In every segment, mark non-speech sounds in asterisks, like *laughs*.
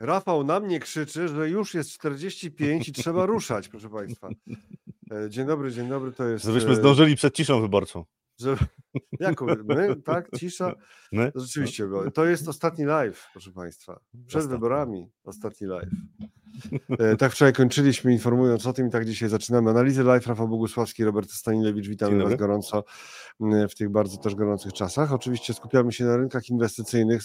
Rafał na mnie krzyczy, że już jest 45 i trzeba *laughs* ruszać, proszę Państwa. E, dzień dobry, dzień dobry, to jest... Żebyśmy e, zdążyli przed ciszą wyborczą. Że, *laughs* jaką? My? Tak? Cisza? *laughs* My? Rzeczywiście, bo to jest ostatni live, proszę Państwa. Przed Ostatni. wyborami ostatni live. E, tak wczoraj kończyliśmy informując o tym i tak dzisiaj zaczynamy. Analizy live Rafał Bogusławski, Robert Stanilewicz, witamy Was gorąco w tych bardzo też gorących czasach. Oczywiście skupiamy się na rynkach inwestycyjnych.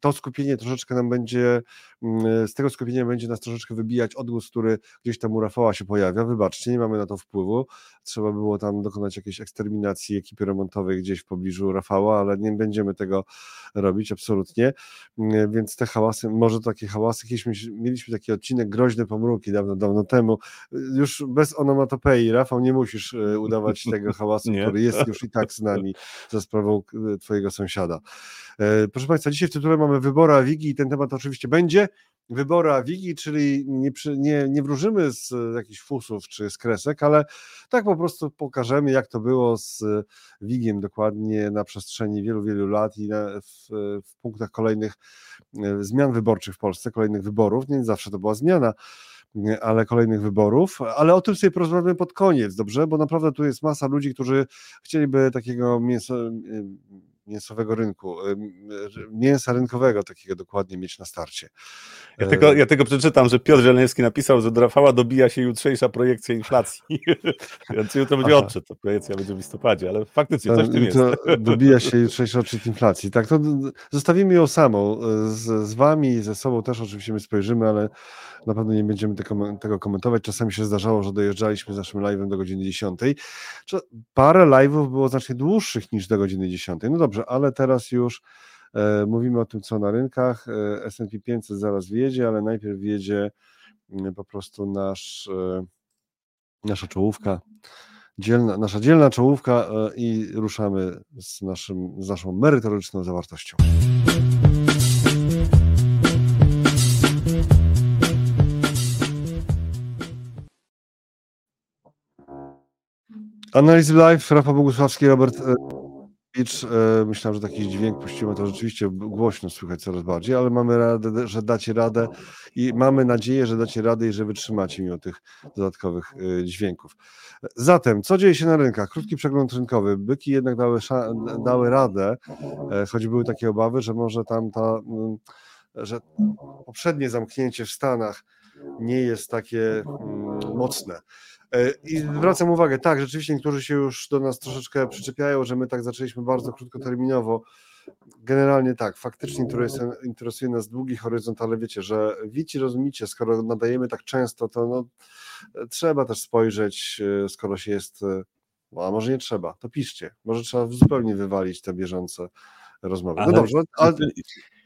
To skupienie troszeczkę nam będzie, m, z tego skupienia będzie nas troszeczkę wybijać odgłos, który gdzieś tam u Rafała się pojawia. Wybaczcie, nie mamy na to wpływu. Trzeba było tam dokonać jakiejś eksterminacji ekipy remontowej gdzieś w pobliżu Rafała, ale nie będziemy tego robić, absolutnie. Mm, Więc te hałasy, może takie hałasy, kiedyś mieliśmy- taki odcinek Groźne Pomruki dawno, dawno temu, już bez onomatopei, Rafał, nie musisz e, udawać tego hałasu, *laughs* który jest już i tak z nami za sprawą e, twojego sąsiada. E, Proszę Państwa, dzisiaj w tytule mamy wybory Awigi i ten temat oczywiście będzie. Wybory Awigi, czyli nie, nie, nie wróżymy z e, jakichś fusów czy z kresek, ale tak po prostu pokażemy, jak to było z e, Wigiem dokładnie na przestrzeni wielu, wielu lat i na, w, w punktach kolejnych e, zmian wyborczych w Polsce, kolejnych wyborów. Nie zawsze to była zmiana, ale kolejnych wyborów. Ale o tym sobie porozmawiamy pod koniec, dobrze? Bo naprawdę tu jest masa ludzi, którzy chcieliby takiego mięso, mięsowego rynku, em, mięsa rynkowego takiego dokładnie mieć na starcie. Ja E, tylko, ja tylko przeczytam, że Piotr Zieleniewski napisał, że do Rafała dobija się jutrzejsza projekcja inflacji. *laughs* Więc jutro będzie odczyt, to projekcja będzie w listopadzie, ale faktycznie coś w tym jest. Dobija się jutrzejszy odczyt inflacji. Tak, to zostawimy ją samą. Z, z wami i ze sobą też oczywiście my spojrzymy, ale na pewno nie będziemy tego, tego komentować. Czasami się zdarzało, że dojeżdżaliśmy z naszym live'em do godziny 10. Czy- Parę live'ów było znacznie dłuższych niż do godziny 10. No dobrze, ale teraz już e, mówimy o tym, co na rynkach. E, S&P 500 zaraz wjedzie, ale najpierw wjedzie mm, po prostu nasz, e, nasza czołówka dzielna, nasza dzielna czołówka i ruszamy z, naszym, z naszą merytoryczną zawartością. Analizy live, Rafał Bogusławski, Robert e, Myślałem, że taki dźwięk puścimy, to rzeczywiście głośno słychać coraz bardziej, ale mamy radę, że dacie radę i mamy nadzieję, że dacie radę i że wytrzymacie mimo tych dodatkowych e, dźwięków. Zatem, co dzieje się na rynkach? Krótki przegląd rynkowy. Byki jednak dały, dały radę, e, choć były takie obawy, że może tam ta, mm, że poprzednie zamknięcie w Stanach nie jest takie mm, mocne. E, I zwracam uwagę, tak, rzeczywiście niektórzy się już do nas troszeczkę przyczepiają, że my tak zaczęliśmy bardzo krótkoterminowo. Generalnie tak, faktycznie interesuje, interesuje nas długi horyzont, ale wiecie, że widzicie, rozumicie, skoro nadajemy tak często, to no, trzeba też spojrzeć, e, skoro się jest, e, a może nie trzeba, to piszcie, może trzeba zupełnie wywalić te bieżące rozmowy. No Ale- dobrze, ale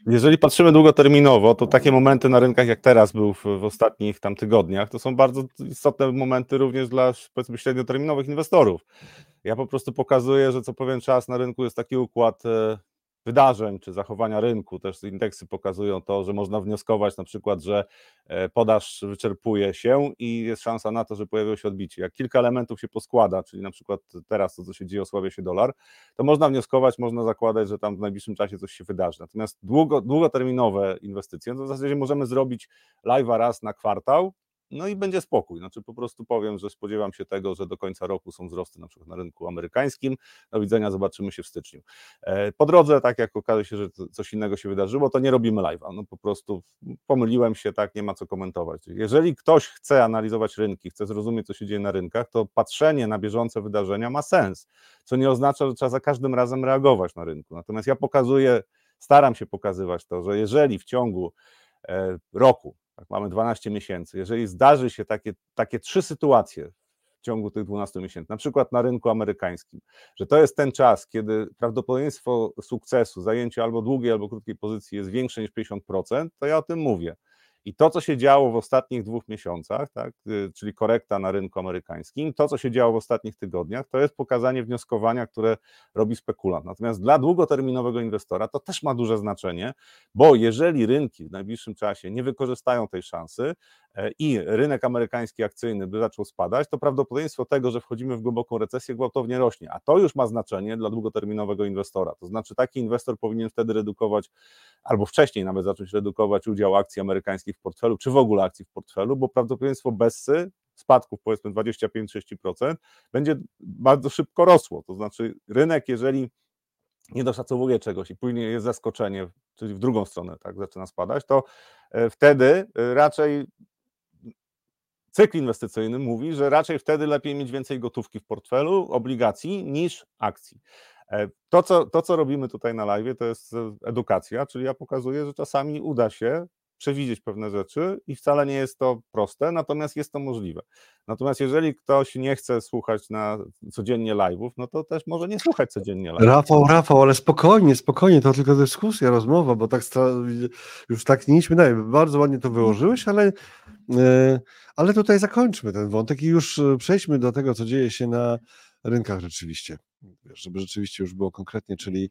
Jeżeli patrzymy długoterminowo, to takie momenty na rynkach jak teraz był w, w ostatnich tam tygodniach, to są bardzo istotne momenty również dla powiedzmy średnioterminowych inwestorów. Ja po prostu pokazuję, że co pewien czas na rynku jest taki układ e, wydarzeń czy zachowania rynku. Też indeksy pokazują to, że można wnioskować na przykład, że e, podaż wyczerpuje się i jest szansa na to, że pojawiło się odbicie. Jak kilka elementów się poskłada, czyli na przykład teraz to, co się dzieje, osłabia się dolar, to można wnioskować, można zakładać, że tam w najbliższym czasie coś się wydarzy. Natomiast długo, długoterminowe inwestycje, no to w zasadzie możemy zrobić live'a raz na kwartał, no i będzie spokój. Znaczy po prostu powiem, że spodziewam się tego, że do końca roku są wzrosty na przykład na rynku amerykańskim. Do widzenia, zobaczymy się w styczniu. E, Po drodze, tak jak okaże się, że coś innego się wydarzyło, to nie robimy live'a. No po prostu pomyliłem się, tak, nie ma co komentować. Jeżeli ktoś chce analizować rynki, chce zrozumieć, co się dzieje na rynkach, to patrzenie na bieżące wydarzenia ma sens, co nie oznacza, że trzeba za każdym razem reagować na rynku. Natomiast ja pokazuję, staram się pokazywać to, że jeżeli w ciągu e, roku, tak mamy 12 miesięcy, jeżeli zdarzy się takie, takie trzy sytuacje w ciągu tych 12 miesięcy, na przykład na rynku amerykańskim, że to jest ten czas, kiedy prawdopodobieństwo sukcesu, zajęcia albo długiej, albo krótkiej pozycji jest większe niż 50%, to ja o tym mówię. I to, co się działo w ostatnich dwóch miesiącach, tak, y, czyli korekta na rynku amerykańskim, to, co się działo w ostatnich tygodniach, to jest pokazanie wnioskowania, które robi spekulant. Natomiast dla długoterminowego inwestora to też ma duże znaczenie, bo jeżeli rynki w najbliższym czasie nie wykorzystają tej szansy i rynek amerykański akcyjny by zaczął spadać, to prawdopodobieństwo tego, że wchodzimy w głęboką recesję, gwałtownie rośnie. A to już ma znaczenie dla długoterminowego inwestora. To znaczy, taki inwestor powinien wtedy redukować, albo wcześniej nawet zacząć redukować udział akcji amerykańskich w portfelu, czy w ogóle akcji w portfelu, bo prawdopodobieństwo Bessy spadków powiedzmy 25-30% będzie bardzo szybko rosło. To znaczy rynek, jeżeli nie doszacowuje czegoś i później jest zaskoczenie, czyli w drugą stronę tak zaczyna spadać, to e, wtedy e, raczej cykl inwestycyjny mówi, że raczej wtedy lepiej mieć więcej gotówki w portfelu, obligacji niż akcji. E, to co, to, co robimy tutaj na live, to jest edukacja, czyli ja pokazuję, że czasami uda się przewidzieć pewne rzeczy i wcale nie jest to proste, natomiast jest to możliwe. Natomiast jeżeli ktoś nie chce słuchać na codziennie live'ów, no to też może nie słuchać codziennie live'ów. Rafał, Rafał, ale spokojnie, spokojnie, to tylko dyskusja, rozmowa, bo tak już tak nie idźmy dalej. Bardzo ładnie to wyłożyłeś, ale, e, ale tutaj zakończmy ten wątek i już e, przejdźmy do tego, co dzieje się na rynkach rzeczywiście, żeby rzeczywiście już było konkretnie, czyli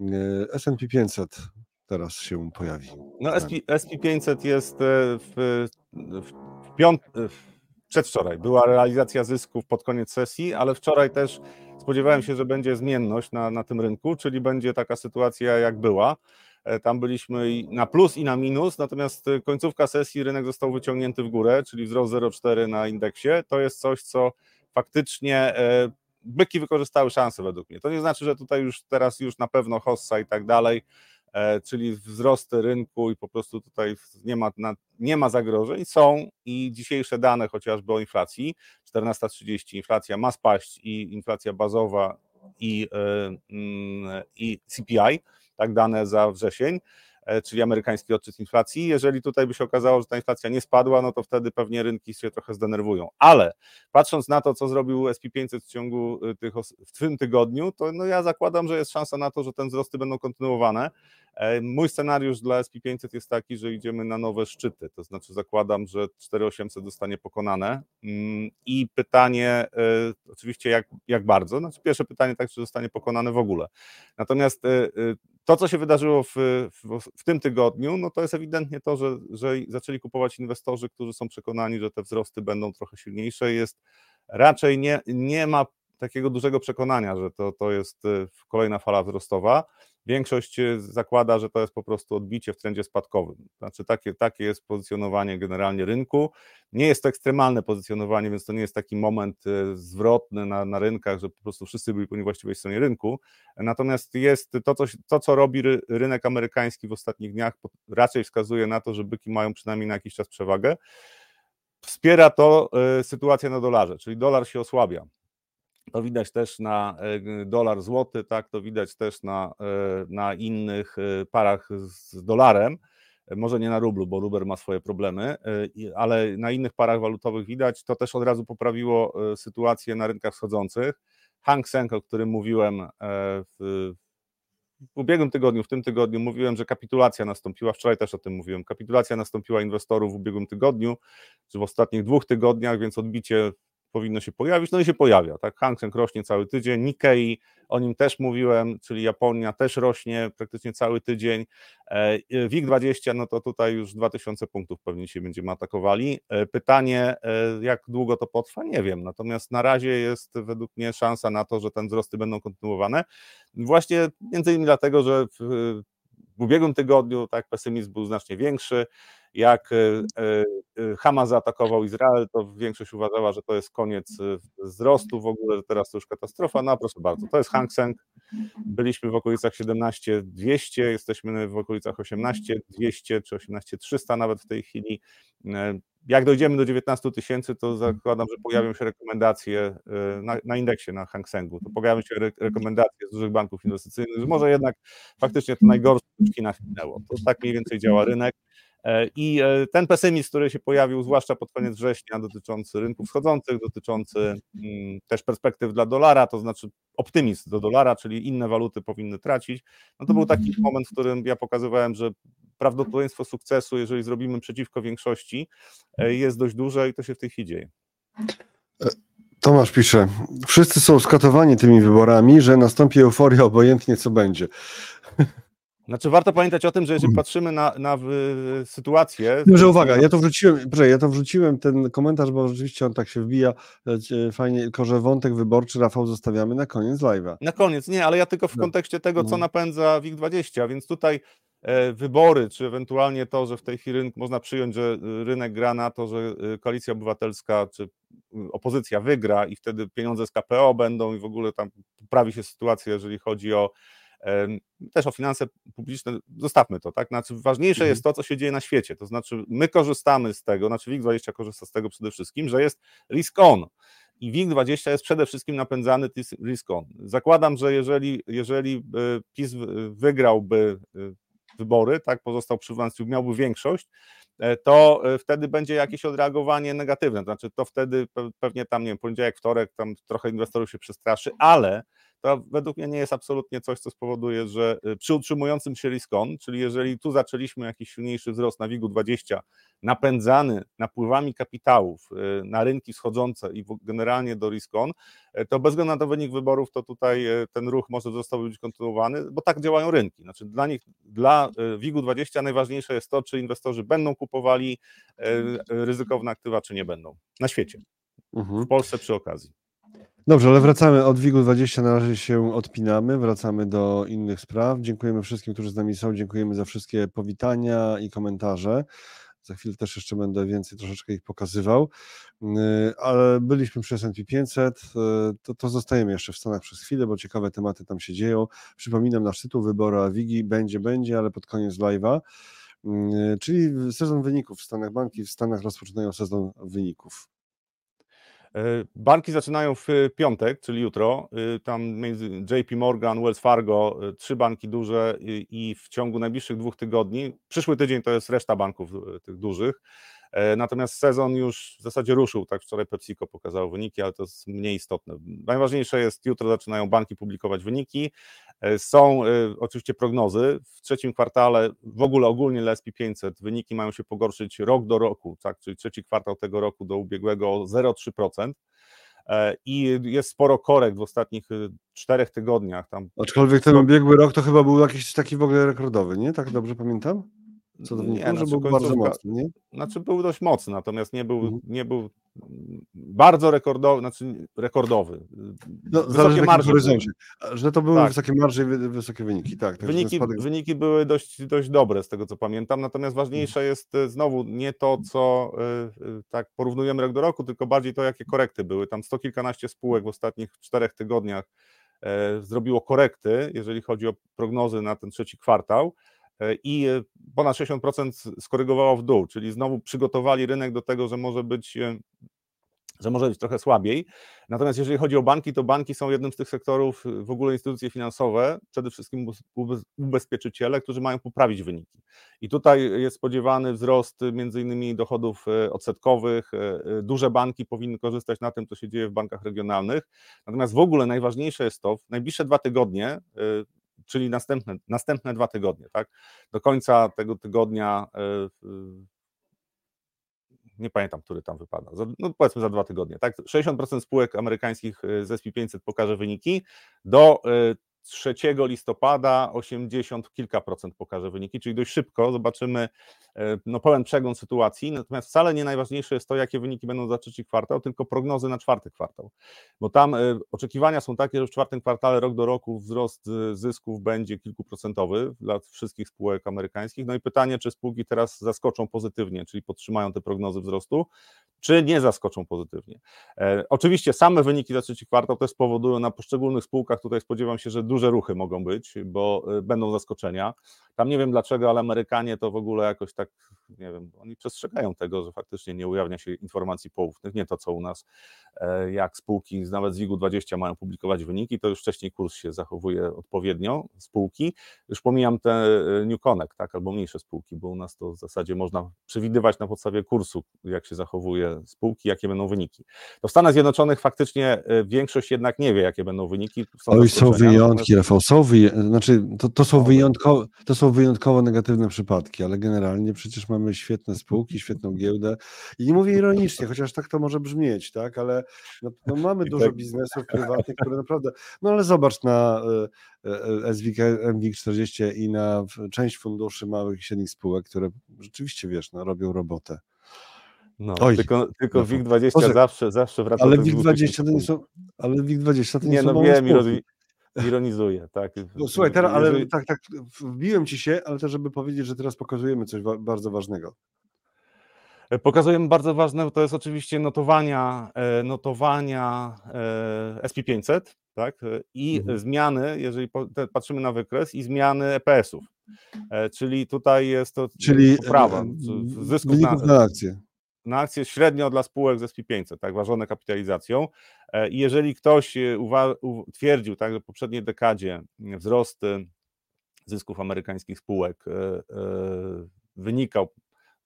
e, S&P 500 teraz się pojawi. No SP, SP500 jest w, w, w piąt, przedwczoraj była realizacja zysków pod koniec sesji, ale wczoraj też spodziewałem się, że będzie zmienność na, na tym rynku, czyli będzie taka sytuacja jak była. E, tam byliśmy na plus i na minus, natomiast końcówka sesji rynek został wyciągnięty w górę, czyli wzrost 0,4 na indeksie. To jest coś, co faktycznie e, byki wykorzystały szansę według mnie. To nie znaczy, że tutaj już teraz już na pewno hossa i tak dalej E, czyli wzrosty rynku i po prostu tutaj nie ma, nie ma zagrożeń, są i dzisiejsze dane chociażby o inflacji, 14.30 inflacja ma spaść i inflacja bazowa i, e, mm, i CPI, tak dane za wrzesień, E, czyli amerykański odczyt inflacji. Jeżeli tutaj by się okazało, że ta inflacja nie spadła, no to wtedy pewnie rynki się trochę zdenerwują. Ale patrząc na to, co zrobił SP500 w ciągu tych, w tym tygodniu, to no ja zakładam, że jest szansa na to, że te wzrosty będą kontynuowane. E, mój scenariusz dla SP500 jest taki, że idziemy na nowe szczyty, to znaczy zakładam, że 4800 zostanie pokonane mm, i pytanie e, oczywiście jak, jak bardzo, znaczy pierwsze pytanie tak, czy zostanie pokonane w ogóle. Natomiast to, co się wydarzyło w, w, w, tym tygodniu, no to jest ewidentnie to, że, że zaczęli kupować inwestorzy, którzy są przekonani, że te wzrosty będą trochę silniejsze. Jest raczej nie, nie ma takiego dużego przekonania, że to, to jest kolejna fala wzrostowa. Większość y, zakłada, że to jest po prostu odbicie w trendzie spadkowym. Znaczy takie, takie jest pozycjonowanie generalnie rynku. Nie jest to ekstremalne pozycjonowanie, więc to nie jest taki moment y, zwrotny na, na rynkach, że po prostu wszyscy byli po niewłaściwej stronie rynku. Natomiast jest to, co, to, co robi rynek amerykański w ostatnich dniach, raczej wskazuje na to, że byki mają przynajmniej na jakiś czas przewagę. Wspiera to sytuacja na dolarze, czyli dolar się osłabia. To widać też na e, dolar złoty, tak, to widać też na, e, na innych e, parach z dolarem. Może nie na rublu, bo rubel ma swoje problemy, ale na innych parach walutowych widać. To też od razu poprawiło sytuację na rynkach wschodzących. Hang Seng, o którym mówiłem w, w ubiegłym tygodniu, w tym tygodniu mówiłem, że kapitulacja nastąpiła, wczoraj też o tym mówiłem, kapitulacja nastąpiła inwestorów w ubiegłym tygodniu, czy w ostatnich dwóch tygodniach, więc odbicie powinno się pojawić, no i się pojawia, tak, Hang Seng rośnie cały tydzień, Nikkei, o nim też mówiłem, czyli Japonia też rośnie praktycznie cały tydzień, e, WIG20, no to tutaj już 2000 punktów pewnie się będziemy atakowali, e, pytanie, e, jak długo to potrwa, nie wiem, natomiast na razie jest według mnie szansa na to, że te wzrosty będą kontynuowane, właśnie między innymi dlatego, że w, ubiegłym tygodniu tak pesymizm był znacznie większy, jak e, e, e, Hamas zaatakował Izrael, to większość uważała, że to jest koniec wzrostu w ogóle, że teraz to już katastrofa. No proszę bardzo, to jest Hang Seng. Byliśmy w okolicach 17200, jesteśmy w okolicach 18200 czy 18300 nawet w tej chwili. Jak dojdziemy do 19 tysięcy, to zakładam, że pojawią się rekomendacje na, na indeksie, na Hang Sengu, to pojawią się re, rekomendacje z dużych banków inwestycyjnych, że może jednak faktycznie to najgorsze w Chinach minęło. To tak mniej więcej działa rynek. E, I e, ten pesymizm, który się pojawił, zwłaszcza pod koniec września, dotyczący rynków wschodzących, dotyczący mm, też perspektyw dla dolara, to znaczy optymizm do dolara, czyli inne waluty powinny tracić, no to był taki moment, w którym ja pokazywałem, że prawdopodobieństwo sukcesu, jeżeli zrobimy przeciwko większości, jest dość duże i to się w tej chwili dzieje. Tomasz pisze, wszyscy są skatowani tymi wyborami, że nastąpi euforia obojętnie co będzie. *laughs* Znaczy warto pamiętać o tym, że jeżeli mm. patrzymy na, na sytuację... No, że uwaga, ja to wrzuciłem, proszę, ja to wrzuciłem ten komentarz, bo rzeczywiście on tak się wbija e, fajnie, tylko że wątek wyborczy Rafał zostawiamy na koniec live'a. Na koniec, nie, ale ja tylko w no. kontekście tego, co no. napędza WIG20, więc tutaj e, wybory, czy ewentualnie to, że w tej chwili można przyjąć, że rynek gra na to, że e, koalicja obywatelska czy opozycja wygra i wtedy pieniądze z KPO będą i w ogóle tam poprawi się sytuacja, jeżeli chodzi o też o finanse publiczne, zostawmy to, tak? Znaczy, ważniejsze mhm. jest to, co się dzieje na świecie. To znaczy, my korzystamy z tego, znaczy WIG20 korzysta z tego przede wszystkim, że jest risk on. I WIG20 jest przede wszystkim napędzany risk on. Zakładam, że jeżeli, jeżeli e, PiS wygrałby e, wybory, tak, pozostał przy władzy, miałby większość, e, to wtedy będzie jakieś odreagowanie negatywne. To znaczy, to wtedy pewnie tam, nie wiem, poniedziałek, wtorek, tam trochę inwestorów się przestraszy, ale to według mnie nie jest absolutnie coś, co spowoduje, że y, przy utrzymującym się riskon, czyli jeżeli tu zaczęliśmy jakiś silniejszy wzrost na WIG-20, napędzany napływami kapitałów y, na rynki wschodzące i generalnie do riskon, y, to bez względu na to wynik wyborów, to tutaj ten ruch może został być kontynuowany, bo tak działają rynki. Znaczy dla nich, dla WIG-20 najważniejsze jest to, czy inwestorzy będą kupowali ryzykowne aktywa, czy nie będą na świecie. Mhm. W Polsce przy okazji. Dobrze, ale wracamy od WIG-20, na razie się odpinamy, wracamy do innych spraw. Dziękujemy wszystkim, którzy z nami są, dziękujemy za wszystkie powitania i komentarze. Za chwilę też jeszcze będę więcej troszeczkę ich pokazywał, yy, ale byliśmy przy S&P 500, yy, to, to zostajemy jeszcze w Stanach przez chwilę, bo ciekawe tematy tam się dzieją. Przypominam, nasz tytuł wyboru WIGI będzie, będzie, ale pod koniec live'a, yy, czyli sezon wyników w Stanach. Banki w Stanach rozpoczynają sezon wyników. E, banki zaczynają w piątek, czyli jutro. E, tam między JP Morgan, Wells Fargo, e, trzy banki duże i w ciągu najbliższych dwóch tygodni, przyszły tydzień to jest reszta banków tych dużych, E, natomiast sezon już w zasadzie ruszył, tak wczoraj PepsiCo pokazało wyniki, ale to jest mniej istotne. Najważniejsze jest, jutro zaczynają banki publikować wyniki. E, są e, oczywiście prognozy. W trzecim kwartale, w ogóle ogólnie dla SP500, wyniki mają się pogorszyć rok do roku, tak, czyli trzeci kwartał tego roku do ubiegłego o 0,3% i jest sporo korekt w ostatnich czterech tygodniach. Tam... Aczkolwiek ten ubiegły rok to chyba był jakiś taki w ogóle rekordowy, nie? Tak dobrze pamiętam? Co do nie, znaczy był bardzo mocny, nie? Znaczy był dość mocny, natomiast nie był, mhm. nie był bardzo rekordowy, znaczy rekordowy. No, wysokie marże. Że to były tak. wysokie marże i wysokie wyniki, tak. tak wyniki, spadek... wyniki były dość, dość dobre z tego co pamiętam, natomiast ważniejsze mhm. jest e, znowu nie to, co y, tak porównujemy rok do roku, tylko bardziej to, jakie korekty były. Tam sto kilkanaście spółek w ostatnich czterech tygodniach zrobiło korekty, jeżeli chodzi o prognozy na ten trzeci kwartał. E, i e, ponad 60% skorygowało w dół, czyli znowu przygotowali rynek do tego, że może być e, że może być trochę słabiej. Natomiast jeżeli chodzi o banki, to banki są jednym z tych sektorów, w ogóle instytucje finansowe, przede wszystkim ubezpieczyciele, którzy mają poprawić wyniki. I tutaj jest spodziewany wzrost między innymi dochodów odsetkowych. Duże banki powinny korzystać na tym, co się dzieje w bankach regionalnych. Natomiast w ogóle najważniejsze jest to, w najbliższe dwa tygodnie czyli następne, następne dwa tygodnie, tak? Do końca tego tygodnia, e, nie pamiętam, który tam wypada, no powiedzmy za dwa tygodnie, tak? 60% spółek amerykańskich e, z SP500 pokaże wyniki, do e, 3 listopada 80 kilka procent pokaże wyniki, czyli dość szybko zobaczymy e, no, pełen przegląd sytuacji, natomiast wcale nie najważniejsze jest to, jakie wyniki będą za trzeci kwartał, tylko prognozy na czwarty kwartał, bo tam e, oczekiwania są takie, że w czwartym kwartale rok do roku wzrost e, zysków będzie kilkuprocentowy dla wszystkich spółek amerykańskich, no i pytanie, czy spółki teraz zaskoczą pozytywnie, czyli podtrzymają te prognozy wzrostu, czy nie zaskoczą pozytywnie. Oczywiście same wyniki za trzeci kwartał też powodują na poszczególnych spółkach, tutaj spodziewam się, że duże ruchy mogą być, bo e, będą zaskoczenia. Tam nie wiem dlaczego, ale Amerykanie to w ogóle jakoś tak, nie wiem, oni przestrzegają tego, że faktycznie nie ujawnia się informacji poufnych, nie to co u nas. e, jak spółki nawet z WIG-20 mają publikować wyniki, to już wcześniej kurs się zachowuje odpowiednio, spółki. Już pomijam te e, New Connect, tak, albo mniejsze spółki, bo u nas to w zasadzie można przewidywać na podstawie kursu, jak się zachowuje spółki, jakie będą wyniki. To w Stanach Zjednoczonych faktycznie większość jednak nie wie, jakie będą wyniki. Są Oj, są wyjątki, Rafał, są wyjątki, znaczy to, to, są wyjątkowe, to są wyjątkowo negatywne przypadki, ale generalnie przecież mamy świetne spółki, świetną giełdę. I nie mówię ironicznie, chociaż tak to może brzmieć, tak, ale no, no mamy dużo tak. biznesów prywatnych, które naprawdę, no ale zobacz na e, e, SWIG, MWIG40 i na część funduszy małych i średnich spółek, które rzeczywiście, wiesz, no, robią robotę. No, Oj, tylko, tylko no, WIG20 zawsze, zawsze wraca ale WIG20 to nie są, ale WIG20 to nie, nie są no wiem, ironizuję, tak. No, słuchaj, teraz, ale tak, tak, wbiłem ci się, ale też, żeby powiedzieć, że teraz pokazujemy coś wa bardzo ważnego. E, pokazujemy bardzo ważne, to jest oczywiście notowania, e, notowania e, SP500, tak, i mhm. zmiany, jeżeli patrzymy na wykres, i zmiany EPS-ów. Czyli tutaj jest to czyli poprawa zysków na, na akcje na akcje średnio dla spółek z SP500, tak, ważone kapitalizacją. E, I jeżeli ktoś e, twierdził, tak, że w poprzedniej dekadzie wzrost zysków amerykańskich spółek e, wynikał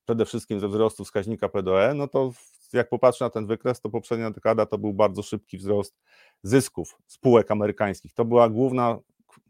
przede wszystkim ze wzrostu wskaźnika PDE, no to jak popatrzę na ten wykres, to poprzednia dekada to był bardzo szybki wzrost zysków spółek amerykańskich. To była główna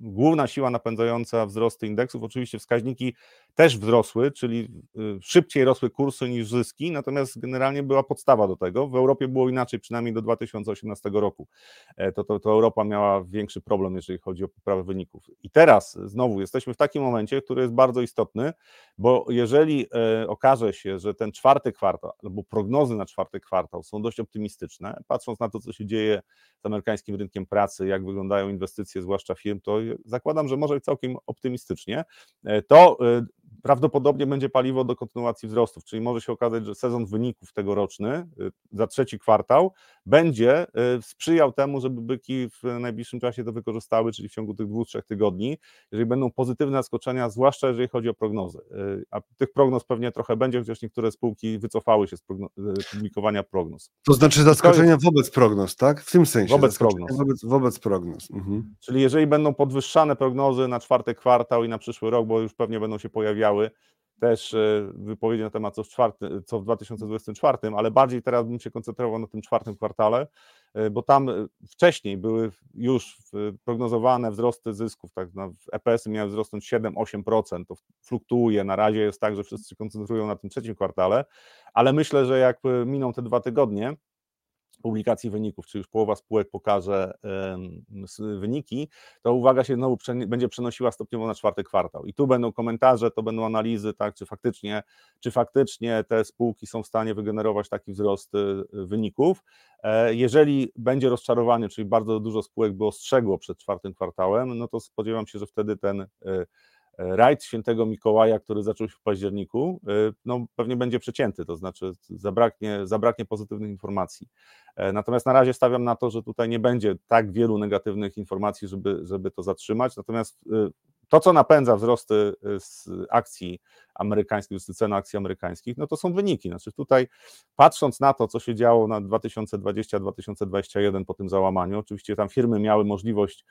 główna siła napędzająca wzrosty indeksów. Oczywiście wskaźniki też wzrosły, czyli y, szybciej rosły kursy niż zyski, natomiast generalnie była podstawa do tego. W Europie było inaczej, przynajmniej do 2018 roku. E, to, to, to Europa miała większy problem, jeżeli chodzi o poprawę wyników. I teraz znowu jesteśmy w takim momencie, który jest bardzo istotny, bo jeżeli e, okaże się, że ten czwarty kwartał albo prognozy na czwarty kwartał są dość optymistyczne, patrząc na to, co się dzieje z amerykańskim rynkiem pracy, jak wyglądają inwestycje, zwłaszcza firm, to zakładam, że może całkiem optymistycznie, e, to prawdopodobnie będzie paliwo do kontynuacji wzrostów, czyli może się okazać, że sezon wyników tegoroczny y, za trzeci kwartał będzie y, sprzyjał temu, żeby byki w najbliższym czasie to wykorzystały, czyli w ciągu tych dwóch, trzech tygodni, jeżeli będą pozytywne zaskoczenia, zwłaszcza jeżeli chodzi o prognozy. Y, a tych prognoz pewnie trochę będzie, chociaż niektóre spółki wycofały się z publikowania prognoz. To znaczy zaskoczenia jest... wobec prognoz, tak? W tym sensie. Wobec prognoz. Wobec, wobec prognoz. Mhm. Czyli jeżeli będą podwyższane prognozy na czwarty kwartał i na przyszły rok, bo już pewnie będą się pojawiały też e, wypowiedzi na temat co w, czwarty, co w 2024, ale bardziej teraz bym się koncentrował na tym czwartym kwartale, e, bo tam e, wcześniej były już prognozowane wzrosty zysków, tak, EPS-y miały wzrosnąć 7-8%, to fluktuuje, na razie jest tak, że wszyscy się koncentrują na tym trzecim kwartale, ale myślę, że jak miną te dwa tygodnie, publikacji wyników, czy już połowa spółek pokaże wyniki, to uwaga się znowu będzie przenosiła stopniowo na czwarty kwartał. I tu będą komentarze, to będą analizy, tak, czy faktycznie, czy faktycznie te spółki są w stanie wygenerować taki wzrost y, wyników. E, jeżeli będzie rozczarowanie, czyli bardzo dużo spółek by ostrzegło przed czwartym kwartałem, no to spodziewam się, że wtedy ten y, rajd świętego Mikołaja, który zaczął się w październiku, y, no pewnie będzie przecięty, to znaczy zabraknie, zabraknie pozytywnych informacji. E, natomiast na razie stawiam na to, że tutaj nie będzie tak wielu negatywnych informacji, żeby, żeby to zatrzymać. Natomiast y, to, co napędza wzrosty y, z akcji amerykańskich, z cen akcji amerykańskich, no to są wyniki. Znaczy tutaj patrząc na to, co się działo na 2020-2021 po tym załamaniu, oczywiście tam firmy miały możliwość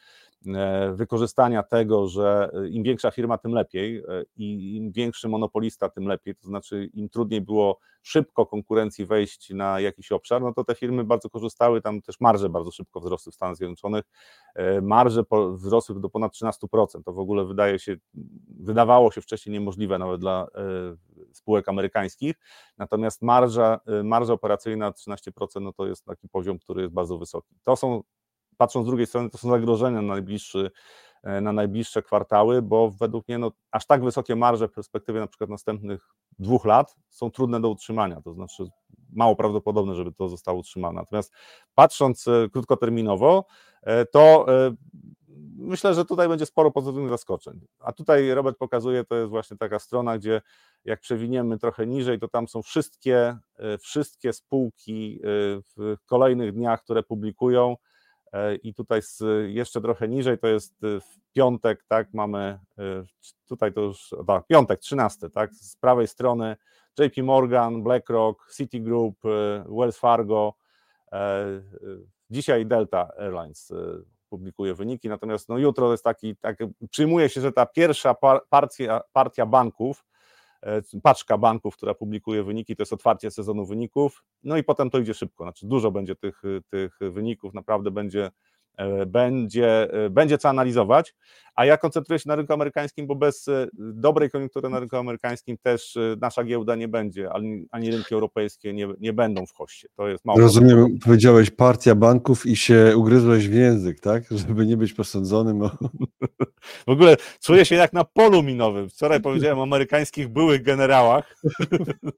e, wykorzystania tego, że e, im większa firma, tym lepiej e, i im większy monopolista, tym lepiej, to znaczy im trudniej było szybko konkurencji wejść na jakiś obszar, no to te firmy bardzo korzystały, tam też marże bardzo szybko wzrosły w Stanach Zjednoczonych, marże wzrosły do ponad 13%, to w ogóle wydaje się, wydawało się wcześniej niemożliwe nawet dla E, spółek amerykańskich, natomiast marża, e, marża operacyjna 13% no to jest taki poziom, który jest bardzo wysoki. To są, patrząc z drugiej strony, to są zagrożenia na najbliższy e, na najbliższe kwartały, bo według mnie no, aż tak wysokie marże w perspektywie na przykład następnych dwóch lat są trudne do utrzymania, to znaczy mało prawdopodobne, żeby to zostało utrzymane. Natomiast patrząc krótkoterminowo, to myślę, że tutaj będzie sporo pozytywnych zaskoczeń. A tutaj Robert pokazuje, to jest właśnie taka strona, gdzie jak przewiniemy trochę niżej, to tam są wszystkie, e, wszystkie spółki e, w kolejnych dniach, które publikują. E, I tutaj jeszcze trochę niżej to jest w piątek, tak, mamy tutaj to już, tak, piątek, 13, tak, z prawej strony JP Morgan, BlackRock, Citigroup, Wells Fargo, Dzisiaj Delta Airlines publikuje wyniki, natomiast no jutro jest taki, tak, przyjmuje się, że ta pierwsza partia, partia banków, paczka banków, która publikuje wyniki, to jest otwarcie sezonu wyników, no i potem to idzie szybko, znaczy dużo będzie tych, tych wyników, naprawdę będzie E, będzie, e, będzie co analizować, a ja koncentruję się na rynku amerykańskim, bo bez e, dobrej koniunktury na rynku amerykańskim też nasza giełda nie będzie, ani, ani rynki europejskie nie, nie będą w hoście. To jest mało. Rozumiem, powiedziałeś partia banków i się ugryzłeś w język, tak? Żeby nie być posądzonym o... *laughs* W ogóle czuję się jak na polu minowym. Wczoraj powiedziałem o amerykańskich byłych generałach.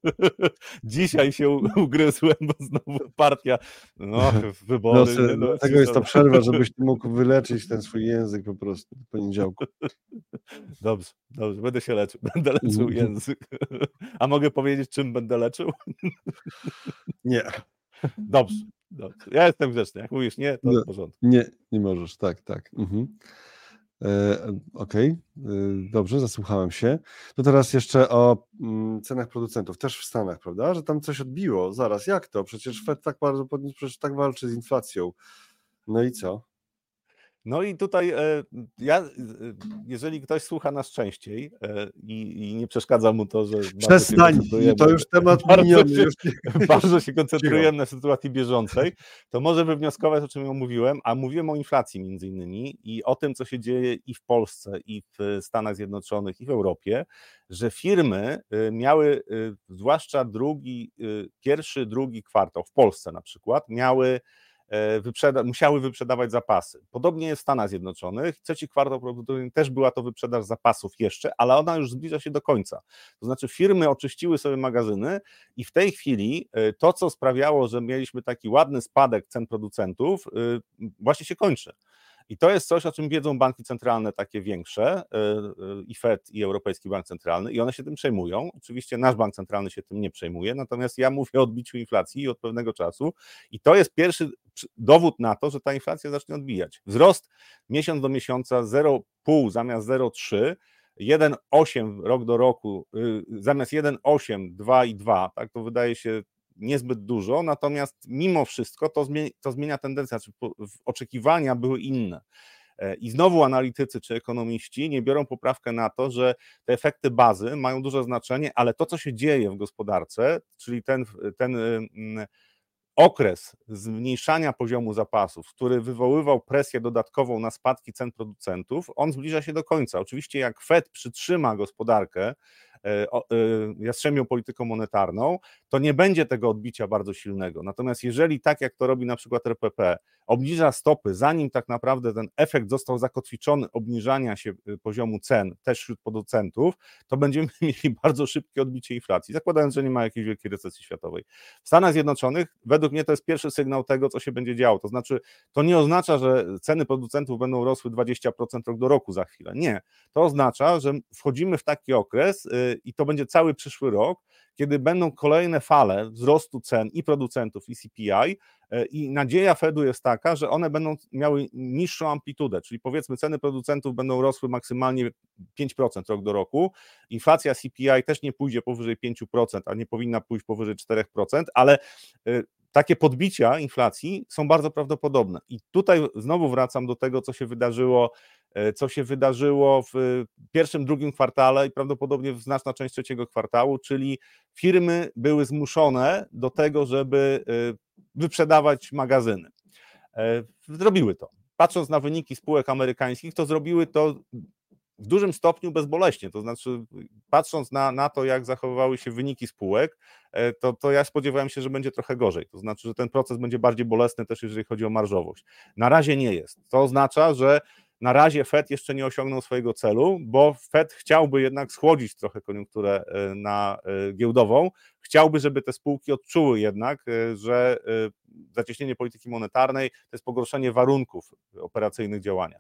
*laughs* Dzisiaj się ugryzłem, bo znowu partia, no, wybory. No, no, dlatego jest to przerwa, żebyś mógł wyleczyć ten swój język po prostu w poniedziałku. *laughs* Dobrze, dobrze, będę się leczył, *laughs* będę leczył mhm. język. *laughs* A mogę powiedzieć, czym będę leczył? Nie. Dobrze, dobrze. Ja jestem grzeczny. Jak mówisz nie, to w porządku. Nie, nie możesz, tak, tak. Mhm. E, Okej, okay. E, dobrze, zasłuchałem się. To teraz jeszcze o mm, cenach producentów, też w Stanach, prawda? Że tam coś odbiło. Zaraz, jak to? Przecież Fed tak bardzo podniósł, przecież tak walczy z inflacją. No i co? No i tutaj e, ja, e, jeżeli ktoś słucha nas częściej e, i, i nie przeszkadza mu to, że. Przestań, to już temat *laughs* bardzo miniony. Się, już... *laughs* bardzo się koncentrujemy na sytuacji bieżącej, to może wywnioskować, o czym ja mówiłem, a mówiłem o inflacji między innymi i o tym, co się dzieje i w Polsce, i w Stanach Zjednoczonych, i w Europie, że firmy miały, zwłaszcza drugi, pierwszy, drugi kwartał w Polsce na przykład, miały wyprzeda musiały wyprzedawać zapasy. Podobnie jest w Stanach Zjednoczonych. Trzeci kwartał prawdopodobnie też była to wyprzedaż zapasów jeszcze, ale ona już zbliża się do końca. To znaczy firmy oczyściły sobie magazyny i w tej chwili e, to, co sprawiało, że mieliśmy taki ładny spadek cen producentów, e, właśnie się kończy. I to jest coś, o czym wiedzą banki centralne takie większe, e, e, i Fed, i Europejski Bank Centralny, i one się tym przejmują. Oczywiście nasz bank centralny się tym nie przejmuje, natomiast ja mówię o odbiciu inflacji od pewnego czasu, i to jest pierwszy dowód na to, że ta inflacja zacznie odbijać. Wzrost miesiąc do miesiąca 0,5 zamiast 0,3. 1,8 rok do roku, y, zamiast 1,8, 2,2, tak, to wydaje się niezbyt dużo, natomiast mimo wszystko to zmienia, to zmienia tendencję, znaczy oczekiwania były inne. E, I znowu analitycy czy ekonomiści nie biorą poprawkę na to, że te efekty bazy mają duże znaczenie, ale to, co się dzieje w gospodarce, czyli ten, ten okres zmniejszania poziomu zapasów, który wywoływał presję dodatkową na spadki cen producentów, on zbliża się do końca. Oczywiście, jak Fed przytrzyma gospodarkę, E, e, jastrzębią polityką monetarną, to nie będzie tego odbicia bardzo silnego. Natomiast jeżeli tak jak to robi na przykład RPP, obniża stopy, zanim tak naprawdę ten efekt został zakotwiczony obniżania się y, poziomu cen też wśród producentów, to będziemy *laughs* mieli bardzo szybkie odbicie inflacji, zakładając, że nie ma jakiejś wielkiej recesji światowej. W Stanach Zjednoczonych według mnie to jest pierwszy sygnał tego, co się będzie działo. To znaczy, to nie oznacza, że ceny producentów będą rosły 20% rok do roku za chwilę. Nie. To oznacza, że wchodzimy w taki okres y, i to będzie cały przyszły rok, kiedy będą kolejne fale wzrostu cen i producentów, i CPI, e, i nadzieja Fedu jest taka, że one będą miały niższą amplitudę, czyli powiedzmy ceny producentów będą rosły maksymalnie 5% rok do roku, inflacja CPI też nie pójdzie powyżej 5%, a nie powinna pójść powyżej 4%, ale e, takie podbicia inflacji są bardzo prawdopodobne. I tutaj znowu wracam do tego, co się wydarzyło co się wydarzyło w pierwszym, drugim kwartale i prawdopodobnie w znaczna część trzeciego kwartału, czyli firmy były zmuszone do tego, żeby e, wyprzedawać magazyny. E, zrobiły to. Patrząc na wyniki spółek amerykańskich, to zrobiły to w dużym stopniu bezboleśnie. To znaczy, patrząc na, na to, jak zachowywały się wyniki spółek, to, to ja spodziewałem się, że będzie trochę gorzej. To znaczy, że ten proces będzie bardziej bolesny też, jeżeli chodzi o marżowość. Na razie nie jest. To oznacza, że na razie Fed jeszcze nie osiągnął swojego celu, bo Fed chciałby jednak schłodzić trochę koniunkturę e, na e, giełdową. Chciałby, żeby te spółki odczuły jednak, e, że zacieśnienie polityki monetarnej to jest pogorszenie warunków operacyjnych działania.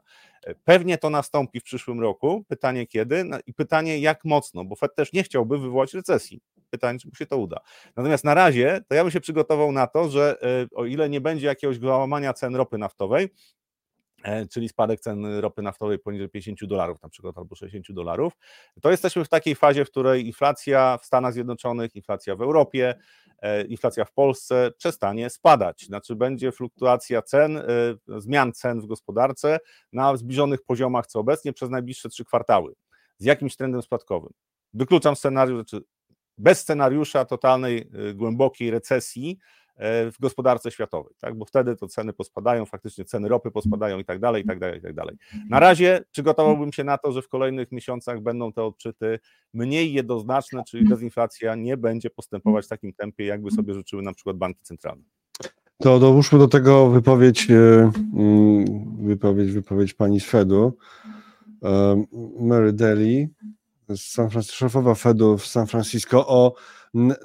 Pewnie to nastąpi w przyszłym roku. Pytanie kiedy no i pytanie jak mocno, bo Fed też nie chciałby wywołać recesji. Pytanie, czy mu się to uda. Natomiast na razie to ja bym się przygotował na to, że o ile nie będzie jakiegoś załamania cen ropy naftowej, czyli spadek cen ropy naftowej poniżej 50 dolarów na przykład albo 60 dolarów, to jesteśmy w takiej fazie, w której inflacja w Stanach Zjednoczonych, inflacja w Europie e, inflacja w Polsce przestanie spadać. Znaczy będzie fluktuacja cen, e, zmian cen w gospodarce na zbliżonych poziomach co obecnie przez najbliższe trzy kwartały z jakimś trendem spadkowym. Wykluczam scenariusz, znaczy bez scenariusza totalnej, głębokiej recesji, w gospodarce światowej, tak? bo wtedy to ceny pospadają, faktycznie ceny ropy pospadają i tak dalej, i tak dalej, i tak dalej. Na razie przygotowałbym się na to, że w kolejnych miesiącach będą te odczyty mniej jednoznaczne, czyli dezinflacja nie będzie postępować w takim tempie, jakby sobie życzyły na przykład banki centralne. To dołóżmy do tego wypowiedź, e, mm, wypowiedź, wypowiedź pani z Fedu, e, Mary Daly, San Francisco, szefowa Fedu w San Francisco o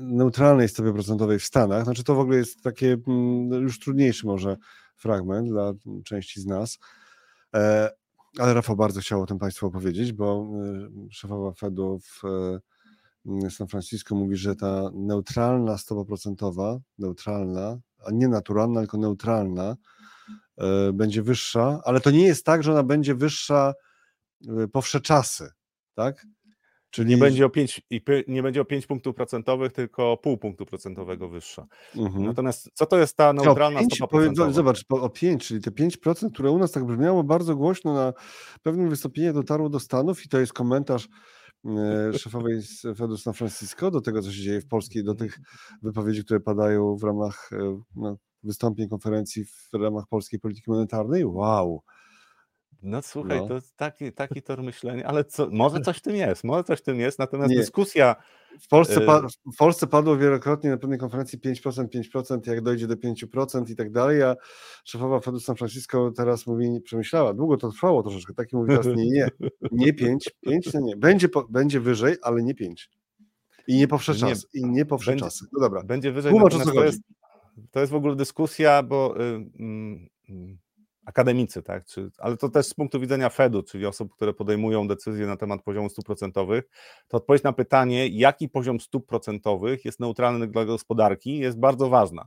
neutralnej stopie procentowej w Stanach. Znaczy to w ogóle jest takie mm, już trudniejszy może fragment dla części z nas. E, ale Rafał bardzo chciał o tym Państwu opowiedzieć, bo e, szefowa Fedu w e, San Francisco mówi, że ta neutralna stopa procentowa, neutralna, a nie naturalna, tylko neutralna, będzie wyższa, ale to nie jest tak, że ona będzie wyższa po wsze czasy, tak? Czyli nie będzie o 5, nie będzie o 5 punktów procentowych, tylko pół punktu procentowego wyższa. Mhm. Natomiast co to jest ta neutralna 5, stopa procentowa? Zobacz, o 5, czyli te 5%, które u nas tak brzmiało bardzo głośno na pewnym wystąpieniu dotarło do Stanów i to jest komentarz e, szefowej z Fedu San Francisco do tego, co się dzieje w Polskiej, do tych wypowiedzi, które padają w ramach no, wystąpień, konferencji w ramach polskiej polityki monetarnej. Wow! No słuchaj, No. to taki, taki tor myślenia, ale co, może coś w tym jest, może coś w tym jest, natomiast Nie. dyskusja, W Polsce, pa, e, w Polsce padło wielokrotnie na pewnej konferencji 5%, 5%, jak dojdzie do 5% i tak dalej, a szefowa Fedu San Francisco teraz mówi, nie przemyślała, długo to trwało troszeczkę, taki mówi teraz nie, nie, nie 5, 5, no nie, będzie, po, będzie wyżej, ale nie 5. I nie po wsze Nie, czasy, i nie po wsze będzie- czasy. No dobra, będzie wyżej, tłumacz o co natomiast to chodzi. jest, to jest w ogóle dyskusja, bo y, mm, mm, akademicy, tak? Czy, ale to też z punktu widzenia Fedu, czyli osób, które podejmują decyzje na temat poziomu stóp procentowych, to odpowiedź na pytanie, jaki poziom stóp procentowych jest neutralny dla gospodarki, jest bardzo ważna.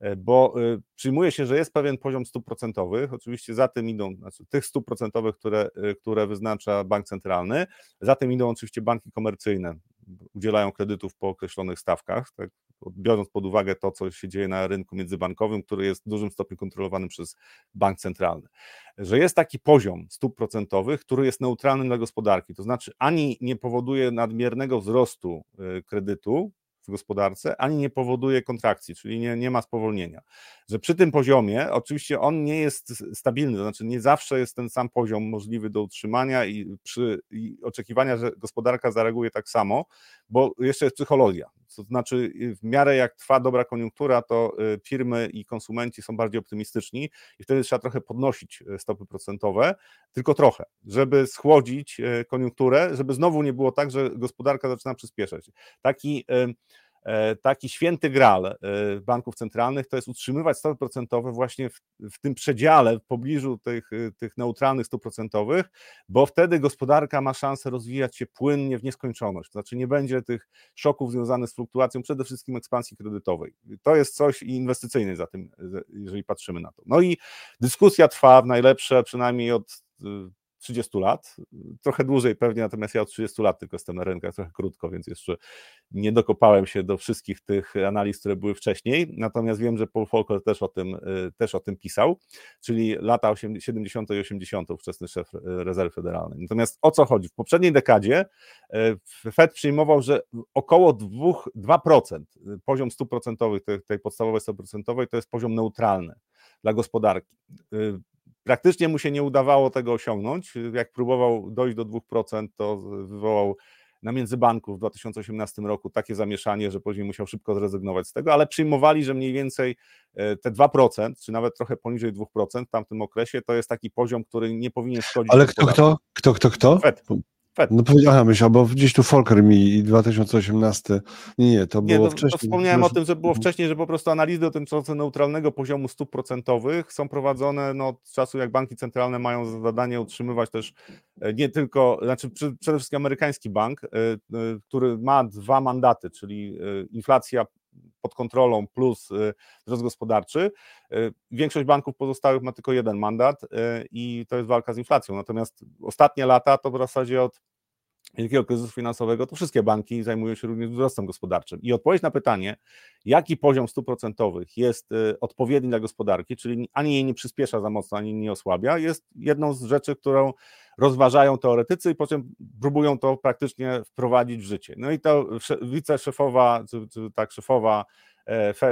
E, bo e, przyjmuje się, że jest pewien poziom stóp procentowych, oczywiście za tym idą, znaczy tych stóp procentowych, które, e, które wyznacza bank centralny, za tym idą oczywiście banki komercyjne, udzielają kredytów po określonych stawkach, tak, biorąc pod uwagę to, co się dzieje na rynku międzybankowym, który jest w dużym stopniu kontrolowany przez bank centralny, że jest taki poziom stóp procentowych, który jest neutralny dla gospodarki, to znaczy ani nie powoduje nadmiernego wzrostu kredytu, w gospodarce, ani nie powoduje kontrakcji, czyli nie, nie ma spowolnienia. Że przy tym poziomie, oczywiście on nie jest stabilny, to znaczy nie zawsze jest ten sam poziom możliwy do utrzymania i przy i oczekiwania, że gospodarka zareaguje tak samo, bo jeszcze jest psychologia. To znaczy, w miarę jak trwa dobra koniunktura, to y, firmy i konsumenci są bardziej optymistyczni i wtedy trzeba trochę podnosić y, stopy procentowe, tylko trochę, żeby schłodzić y, koniunkturę, żeby znowu nie było tak, że gospodarka zaczyna przyspieszać. Taki taki święty gral e, banków centralnych to jest utrzymywać stopy procentowe właśnie w, w tym przedziale, w pobliżu tych, e, tych neutralnych stóp procentowych, bo wtedy gospodarka ma szansę rozwijać się płynnie w nieskończoność. To znaczy nie będzie tych szoków związanych z fluktuacją, przede wszystkim ekspansji kredytowej. To jest coś inwestycyjne za tym, jeżeli patrzymy na to. No i dyskusja trwa w najlepsze przynajmniej od 30 lat, trochę dłużej pewnie, natomiast ja od 30 lat tylko jestem na rynkach, trochę krótko, więc jeszcze nie dokopałem się do wszystkich tych analiz, które były wcześniej, natomiast wiem, że Paul Volcker też o tym, y, też o tym pisał, czyli lata 70. i 80. ówczesny szef y, rezerwy federalnej. Natomiast o co chodzi? W poprzedniej dekadzie y, Fed przyjmował, że około 2%, 2% poziom stóp procentowych, tej, tej podstawowej stopy procentowej, to jest poziom neutralny dla gospodarki Praktycznie mu się nie udawało tego osiągnąć. Jak próbował dojść do 2%, to wywołał na międzybanku w 2018 roku takie zamieszanie, że później musiał szybko zrezygnować z tego, ale przyjmowali, że mniej więcej e, te 2%, czy nawet trochę poniżej 2% w tamtym okresie, to jest taki poziom, który nie powinien szkodzić. Ale kto, kto, kto, kto, kto? Fed. No aha, myślałem, bo gdzieś tu Folker mi 2018, nie, nie, to było nie, to, wcześniej. To wspomniałem o tym, że było wcześniej, że po prostu analizy dotyczące neutralnego poziomu stóp procentowych są prowadzone no, od czasu, jak banki centralne mają za zadanie utrzymywać też e, nie tylko, znaczy przede wszystkim amerykański bank, e, e, który ma dwa mandaty, czyli inflacja pod kontrolą plus wzrost gospodarczy. Większość banków pozostałych ma tylko jeden mandat i to jest walka z inflacją. Natomiast ostatnie lata to w zasadzie od wielkiego kryzysu finansowego, to wszystkie banki zajmują się również wzrostem gospodarczym. I odpowiedź na pytanie, jaki poziom stóp procentowych jest y, odpowiedni dla gospodarki, czyli ani jej nie przyspiesza za mocno, ani nie osłabia, jest jedną z rzeczy, którą rozważają teoretycy i potem próbują to praktycznie wprowadzić w życie. No i to wiceszefowa, czy, tak szefowa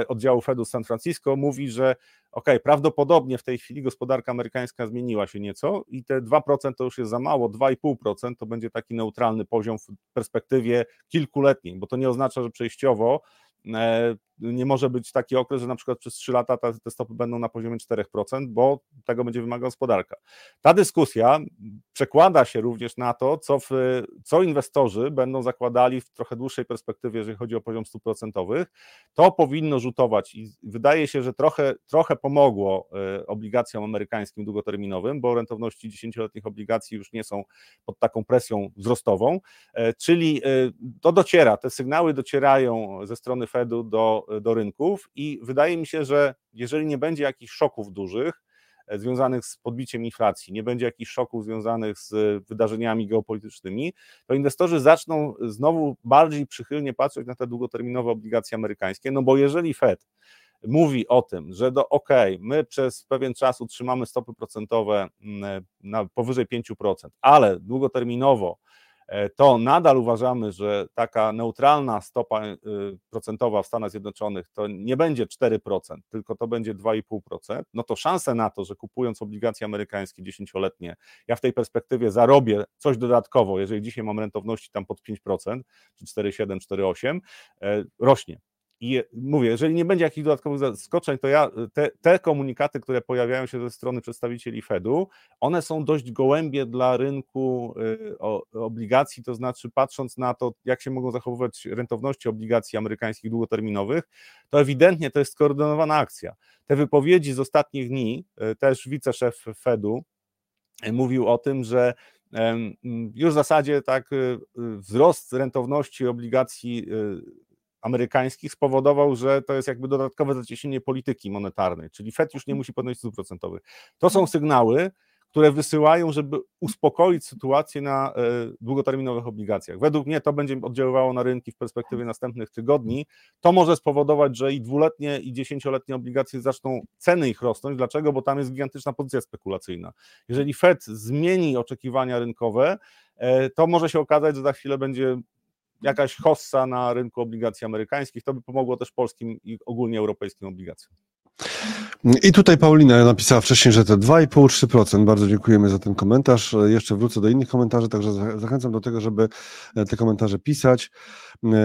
oddziału Fedu San Francisco mówi, że ok, prawdopodobnie w tej chwili gospodarka amerykańska zmieniła się nieco i te 2% to już jest za mało, 2,5% to będzie taki neutralny poziom w perspektywie kilkuletniej, bo to nie oznacza, że przejściowo e, nie może być taki okres, że na przykład przez 3 lata te, stopy będą na poziomie 4%, bo tego będzie wymagała gospodarka. Ta dyskusja przekłada się również na to, co, w, co inwestorzy będą zakładali w trochę dłuższej perspektywie, jeżeli chodzi o poziom stóp procentowych. To powinno rzutować i wydaje się, że trochę, trochę pomogło e, obligacjom amerykańskim długoterminowym, bo rentowności 10-letnich obligacji już nie są pod taką presją wzrostową, e, czyli e, to dociera, te sygnały docierają ze strony Fedu do do, rynków i wydaje mi się, że jeżeli nie będzie jakichś szoków dużych, e, związanych z podbiciem inflacji, nie będzie jakichś szoków związanych z wydarzeniami geopolitycznymi, to inwestorzy zaczną znowu bardziej przychylnie patrzeć na te długoterminowe obligacje amerykańskie, no bo jeżeli Fed mówi o tym, że do OK, my przez pewien czas utrzymamy stopy procentowe mm, na powyżej 5%, ale długoterminowo E, to nadal uważamy, że taka neutralna stopa y, procentowa w Stanach Zjednoczonych to nie będzie 4%, tylko to będzie 2,5%, no to szanse na to, że kupując obligacje amerykańskie dziesięcioletnie, ja w tej perspektywie zarobię coś dodatkowo, jeżeli dzisiaj mam rentowności tam pod 5%, czy 4,7, 4,8, e, rośnie. I mówię, jeżeli nie będzie jakichś dodatkowych zaskoczeń, to ja te, te, komunikaty, które pojawiają się ze strony przedstawicieli Fedu, one są dość gołębie dla rynku y, obligacji, to znaczy patrząc na to, jak się mogą zachowywać rentowności obligacji amerykańskich długoterminowych, to ewidentnie to jest skoordynowana akcja. Te wypowiedzi z ostatnich dni, y, też wiceszef Fedu y, mówił o tym, że już w zasadzie tak wzrost rentowności obligacji amerykańskich spowodował, że to jest jakby dodatkowe zacieśnienie polityki monetarnej, czyli Fed już nie mhm. musi podnosić stóp procentowych. To są sygnały, które wysyłają, żeby uspokoić sytuację na e, długoterminowych obligacjach. Według mnie to będzie oddziaływało na rynki w perspektywie następnych tygodni. To może spowodować, że i dwuletnie, i dziesięcioletnie obligacje zaczną ceny ich rosnąć. Dlaczego? Bo tam jest gigantyczna pozycja spekulacyjna. Jeżeli Fed zmieni oczekiwania rynkowe, e, to może się okazać, że za chwilę będzie jakaś hossa na rynku obligacji amerykańskich. To by pomogło też polskim i ogólnie europejskim obligacjom. I tutaj Paulina napisała wcześniej, że te 2,5-3%. Bardzo dziękujemy za ten komentarz. Jeszcze wrócę do innych komentarzy, także zachęcam do tego, żeby te komentarze pisać,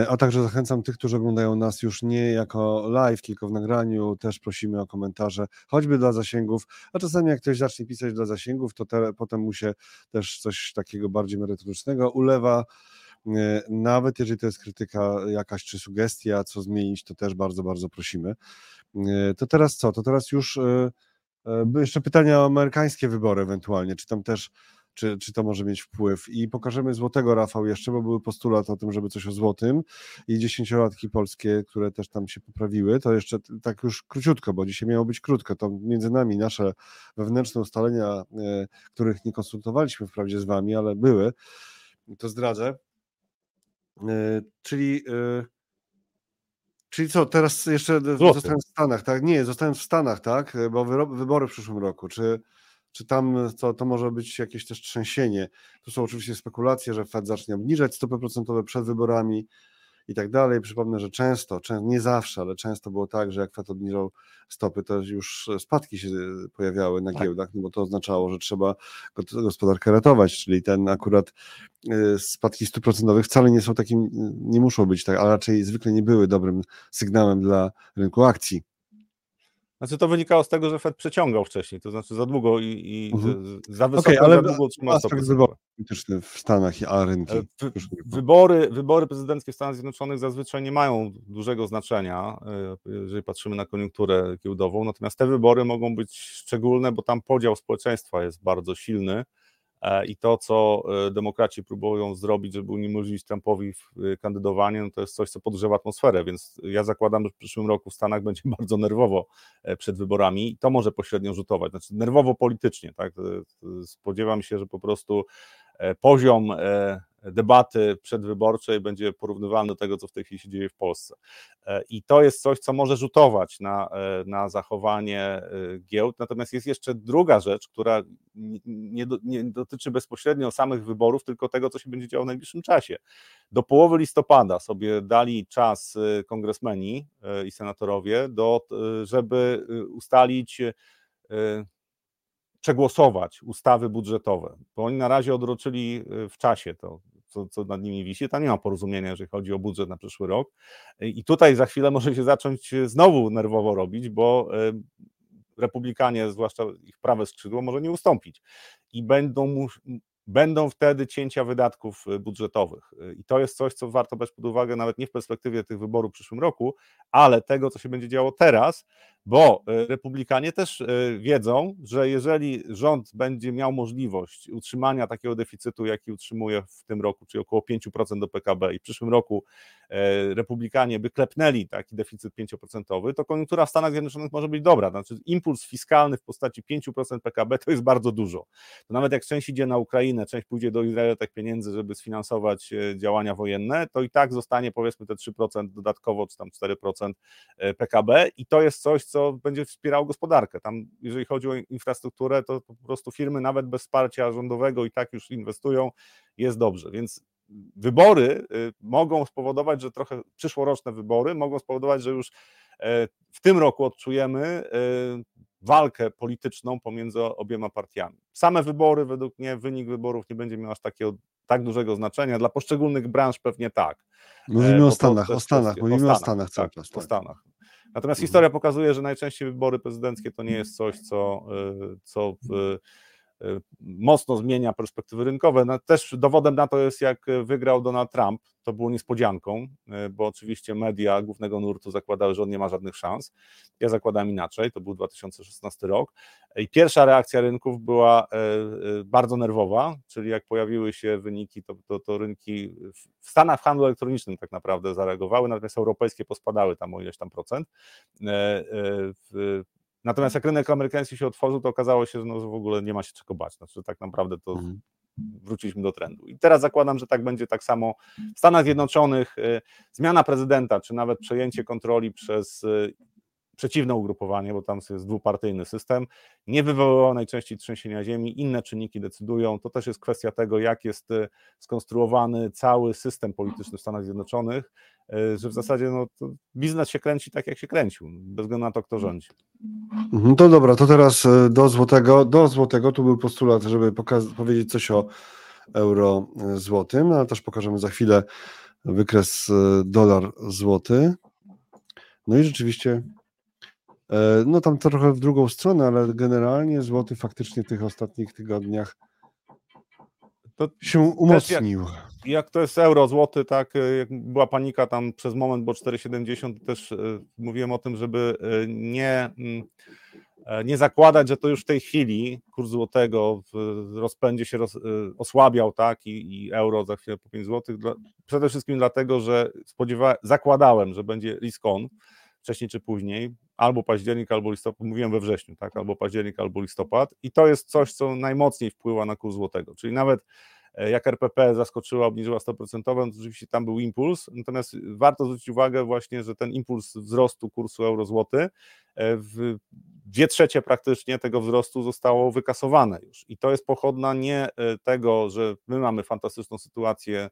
a także zachęcam tych, którzy oglądają nas już nie jako live, tylko w nagraniu. Też prosimy o komentarze, choćby dla zasięgów, a czasami jak ktoś zacznie pisać dla zasięgów, to te, potem mu się też coś takiego bardziej merytorycznego ulewa E, nawet jeżeli to jest krytyka jakaś czy sugestia, co zmienić, to też bardzo, bardzo prosimy. E, to teraz co? To teraz już e, jeszcze pytania o amerykańskie wybory ewentualnie, czy tam też czy, czy to może mieć wpływ. I pokażemy złotego, Rafał, jeszcze, bo były postulat o tym, żeby coś o złotym i dziesięciolatki polskie, które też tam się poprawiły. To jeszcze tak już króciutko, bo dzisiaj miało być krótko. To między nami nasze wewnętrzne ustalenia, których nie konsultowaliśmy wprawdzie z wami, ale były. To zdradzę. E, czyli, e, czyli co, teraz jeszcze zostałem w Stanach, tak? Nie, zostałem w Stanach, tak? E, bo wybory w przyszłym roku. Czy, czy tam to, to może być jakieś też trzęsienie? Tu są oczywiście spekulacje, że Fed zacznie obniżać stopy procentowe przed wyborami i tak dalej. Przypomnę, że często, nie zawsze, ale często było tak, że jak Fed obniżał stopy, to już spadki się pojawiały na tak. giełdach, no bo to oznaczało, że trzeba gospodarkę ratować, czyli ten akurat y, spadki stóp procentowych wcale nie są takim, nie muszą być tak, a raczej zwykle nie były dobrym sygnałem dla rynku akcji. Znaczy to wynikało z tego, że Fed przeciągał wcześniej, to znaczy za długo i, i mhm. za wysoko, okay, ale za długo trzymał aspekt wyborów polityczny w Stanach, a rynki. E, wybory, wybory prezydenckie w Stanach Zjednoczonych zazwyczaj nie mają dużego znaczenia, e, jeżeli patrzymy na koniunkturę giełdową, natomiast te wybory mogą być szczególne, bo tam podział społeczeństwa jest bardzo silny i to, co e, demokraci próbują zrobić, żeby uniemożliwić Trumpowi e, kandydowanie, no to jest coś, co podgrzewa atmosferę, więc ja zakładam, że w przyszłym roku w Stanach *laughs* będzie bardzo nerwowo przed wyborami i to może pośrednio rzutować, znaczy nerwowo politycznie, tak, spodziewam się, że po prostu poziom debaty przedwyborczej będzie porównywalny do tego, co w tej chwili się dzieje w Polsce. I to jest coś, co może rzutować na, na zachowanie giełd. Natomiast jest jeszcze druga rzecz, która nie, nie dotyczy bezpośrednio samych wyborów, tylko tego, co się będzie działo w najbliższym czasie. Do połowy listopada sobie dali czas kongresmeni i senatorowie, do, żeby ustalić przegłosować ustawy budżetowe, bo oni na razie odroczyli y, w czasie to, co, co nad nimi wisi. Tam nie ma porozumienia, jeżeli chodzi o budżet na przyszły rok. I tutaj za chwilę może się zacząć znowu nerwowo robić, bo y, republikanie, zwłaszcza ich prawe skrzydło, może nie ustąpić. I będą będą wtedy cięcia wydatków y, budżetowych. Y, I to jest coś, co warto brać pod uwagę nawet nie w perspektywie tych wyborów w przyszłym roku, ale tego, co się będzie działo teraz, bo y, republikanie też wiedzą, że jeżeli rząd będzie miał możliwość utrzymania takiego deficytu, jaki utrzymuje w tym roku, czyli około 5% do PKB i w przyszłym roku republikanie by klepnęli taki deficyt 5%, to koniunktura w Stanach Zjednoczonych może być dobra. Znaczy impuls fiskalny w postaci 5% PKB to jest bardzo dużo. To nawet jak część idzie na Ukrainę, część pójdzie do Izraela tak pieniędzy, żeby sfinansować e, działania wojenne, to i tak zostanie powiedzmy te 3% dodatkowo, czy tam 4% e, PKB i to jest coś, co będzie wspierało gospodarkę. Tam, jeżeli chodzi o infrastrukturę, to po prostu firmy nawet bez wsparcia rządowego i tak już inwestują, jest dobrze, więc wybory e, mogą spowodować, że trochę przyszłoroczne wybory mogą spowodować, że już w tym roku odczujemy walkę polityczną pomiędzy obiema partiami. Same wybory, według mnie, wynik wyborów nie będzie miał aż takiego, tak dużego znaczenia. Dla poszczególnych branż pewnie tak. Mówimy e, o Stanach, o Stanach, mówimy o Stanach cały tak, czas. Tak. O Stanach. Natomiast mhm. historia pokazuje, że najczęściej wybory prezydenckie to nie jest coś, co, e, co w, Y, mocno zmienia perspektywy rynkowe. No, też dowodem na to jest, jak wygrał Donald Trump. To było niespodzianką, y, bo oczywiście media głównego nurtu zakładały, że on nie ma żadnych szans. Ja zakładałem inaczej, to był 2016 rok. I pierwsza reakcja rynków była bardzo nerwowa, czyli jak pojawiły się wyniki, to, to, to rynki w Stanach w handlu elektronicznym tak naprawdę zareagowały, natomiast europejskie pospadały tam o ileś tam procent. Natomiast jak rynek amerykański się otworzył, to okazało się, że no w ogóle nie ma się czego bać. Znaczy, tak naprawdę to mhm. wróciliśmy do trendu. I teraz zakładam, że tak będzie tak samo w Stanach Zjednoczonych. Y, zmiana prezydenta, czy nawet przejęcie kontroli przez y, przeciwne ugrupowanie, bo tam jest dwupartyjny system, nie wywoływało najczęściej trzęsienia ziemi, inne czynniki decydują. To też jest kwestia tego, jak jest y, skonstruowany cały system polityczny w Stanach Zjednoczonych, że w zasadzie no, biznes się kręci tak, jak się kręcił, bez względu na to, kto rządzi. Mhm, to dobra, to teraz y, do złotego. Do złotego tu był postulat, żeby powiedzieć coś o euro złotym, ale też pokażemy za chwilę wykres dolar złoty. No i rzeczywiście E, no tam trochę w drugą stronę, ale generalnie złoty faktycznie w tych ostatnich tygodniach to się umocnił. Jak, jak, to jest euro, złoty, tak, e, jak była panika tam przez moment, bo 4,70 też e, mówiłem o tym, żeby nie, mm, nie zakładać, że to już w tej chwili kurs złotego w rozpędzie się roz, osłabiał, tak, i, i, euro za chwilę po 5 zł. Przede wszystkim dlatego, że spodziewa, zakładałem, że będzie risk on, wcześniej czy później, albo październik, albo listopad, mówiłem we wrześniu, tak, albo październik, albo listopad i to jest coś, co najmocniej wpływa na kurs złotego, czyli nawet e, jak RPP zaskoczyła, obniżyła 100%, to oczywiście tam był impuls, natomiast warto zwrócić uwagę właśnie, że ten impuls wzrostu kursu euro-złoty e, w dwie trzecie praktycznie tego wzrostu zostało wykasowane już. I to jest pochodna nie e, tego, że my mamy fantastyczną sytuację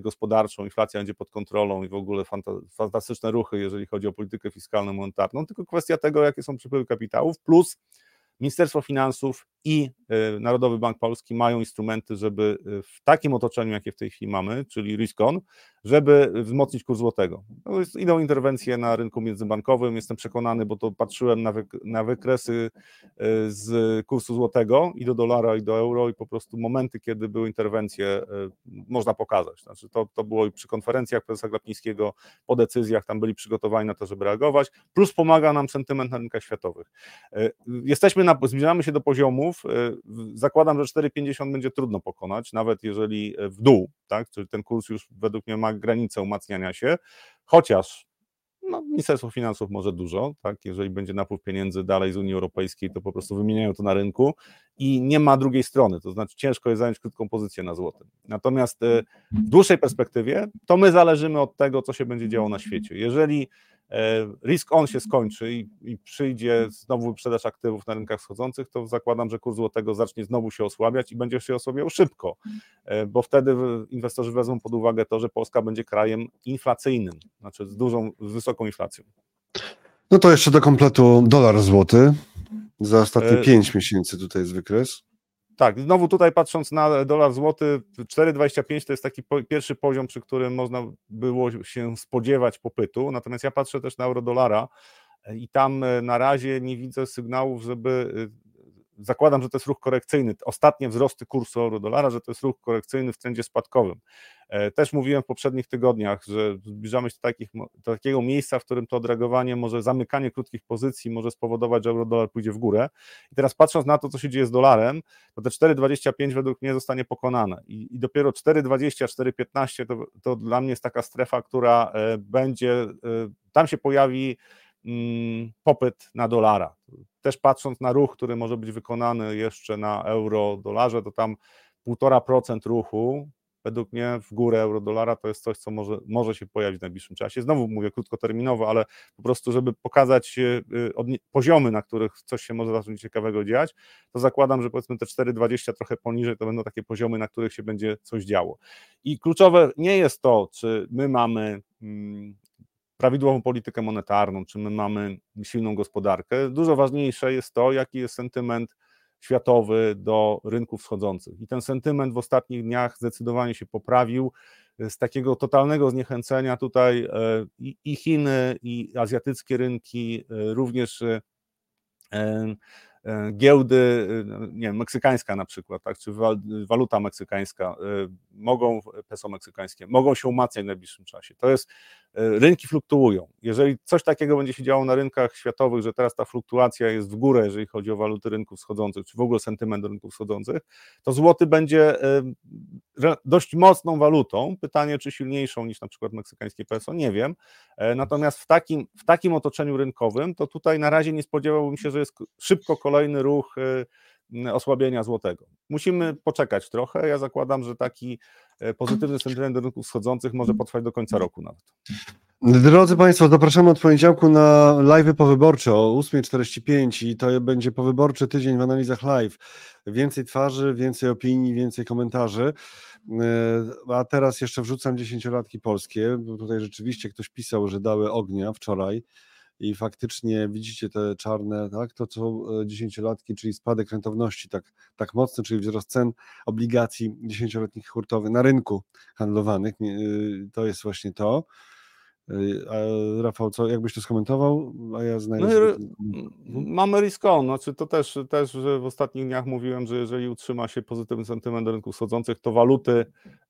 gospodarczą, inflacja będzie pod kontrolą i w ogóle fantastyczne ruchy, jeżeli chodzi o politykę fiskalną, monetarną, tylko kwestia tego, jakie są przepływy kapitałów, plus Ministerstwo Finansów i e, Narodowy Bank Polski mają instrumenty, żeby e, w takim otoczeniu, jakie w tej chwili mamy, czyli risk-on, żeby wzmocnić kurs złotego. No jest, idą interwencje na rynku międzybankowym, jestem przekonany, bo to patrzyłem na, na wykresy e, z kursu złotego i do dolara, i do euro i po prostu momenty, kiedy były interwencje, można pokazać. Znaczy to, to było przy konferencjach prezesa Glapińskiego, po decyzjach, tam byli przygotowani na to, żeby reagować, plus pomaga nam sentyment na rynkach światowych. Jesteśmy na, zbliżamy się do poziomów, E, zakładam, że 4,50 będzie trudno pokonać, nawet jeżeli e, w dół, tak, czyli ten kurs już według mnie ma granicę umacniania się, chociaż no, Ministerstwo Finansów może dużo, tak? jeżeli będzie napływ pieniędzy dalej z Unii Europejskiej, to po prostu wymieniają to na rynku i nie ma drugiej strony, to znaczy ciężko jest zająć krótką pozycję na złotym. Natomiast e, w dłuższej perspektywie to my zależymy od tego, co się będzie działo na świecie. Jeżeli risk on się skończy i, i, przyjdzie znowu wyprzedaż aktywów na rynkach wschodzących, to zakładam, że kurs złotego zacznie znowu się osłabiać i będzie się osłabiał szybko, e, bo wtedy inwestorzy wezmą pod uwagę to, że Polska będzie krajem inflacyjnym, znaczy z dużą, z wysoką inflacją. No to jeszcze do kompletu dolar złoty. Za ostatnie 5 e... miesięcy tutaj jest wykres. Tak, znowu tutaj patrząc na dolar złoty, 4,25 to jest taki po, pierwszy poziom, przy którym można było się spodziewać popytu, natomiast ja patrzę też na euro dolara i tam e, na razie nie widzę sygnałów, żeby e, zakładam, że to jest ruch korekcyjny. Ostatnie wzrosty kursu euro-dolara, że to jest ruch korekcyjny w trendzie spadkowym. E, też mówiłem w poprzednich tygodniach, że zbliżamy się do, takich, do takiego miejsca, w którym to odreagowanie może zamykanie krótkich pozycji może spowodować, że euro-dolar pójdzie w górę. I teraz patrząc na to, co się dzieje z dolarem, to te 4,25 według mnie zostanie pokonane. I, i dopiero 4,20, 4,15 to, to dla mnie jest taka strefa, która e, będzie, e, tam się pojawi mm, popyt na dolara też patrząc na ruch, który może być wykonany jeszcze na euro-dolarze, to tam 1,5% ruchu według mnie w górę euro-dolara to jest coś, co może, może się pojawić w najbliższym czasie. Znowu mówię krótkoterminowo, ale po prostu, żeby pokazać y, y, poziomy, na których coś się może zacząć ciekawego dziać, to zakładam, że powiedzmy te 4,20 trochę poniżej to będą takie poziomy, na których się będzie coś działo. I kluczowe nie jest to, czy my mamy mm, prawidłową politykę monetarną, czy my mamy silną gospodarkę. Dużo ważniejsze jest to, jaki jest sentyment światowy do rynków wschodzących. I ten sentyment w ostatnich dniach zdecydowanie się poprawił. Z takiego totalnego zniechęcenia tutaj e, i Chiny, i azjatyckie rynki, e, również e, E, giełdy, e, no, nie wiem, meksykańska na przykład, tak, czy waluta meksykańska, e, mogą, peso meksykańskie, mogą się umacniać w najbliższym czasie. To jest, rynki fluktuują. Jeżeli coś takiego będzie się działo na rynkach światowych, że teraz ta fluktuacja jest w górę, jeżeli chodzi o waluty rynków wschodzących, czy w ogóle sentyment rynków wschodzących, to złoty będzie dość mocną walutą. Pytanie, czy silniejszą niż na przykład meksykańskie peso, nie wiem. Natomiast w takim, w takim otoczeniu rynkowym, to tutaj na razie nie spodziewałbym się, że jest szybko kolejny ruch osłabienia złotego. Musimy poczekać trochę. Ja zakładam, że taki e, pozytywny sentyment rynków wschodzących może potrwać do końca roku nawet. Drodzy Państwo, zapraszamy od poniedziałku na live powyborcze o 8.45 i to będzie powyborczy tydzień w analizach live. Więcej twarzy, więcej opinii, więcej komentarzy. E, a teraz jeszcze wrzucam dziesięciolatki polskie, tutaj rzeczywiście ktoś pisał, że dały ognia wczoraj i faktycznie widzicie te czarne, tak, to są e, dziesięciolatki, czyli spadek rentowności tak, tak mocny, czyli wzrost cen obligacji dziesięcioletnich hurtowych na rynku handlowanych, y, to jest właśnie to. Y, a Rafał, co, jakbyś to skomentował? A ja znajdę. No, mamy risk on, znaczy to też, też że w ostatnich dniach mówiłem, że jeżeli utrzyma się pozytywny sentyment do rynków schodzących, to waluty,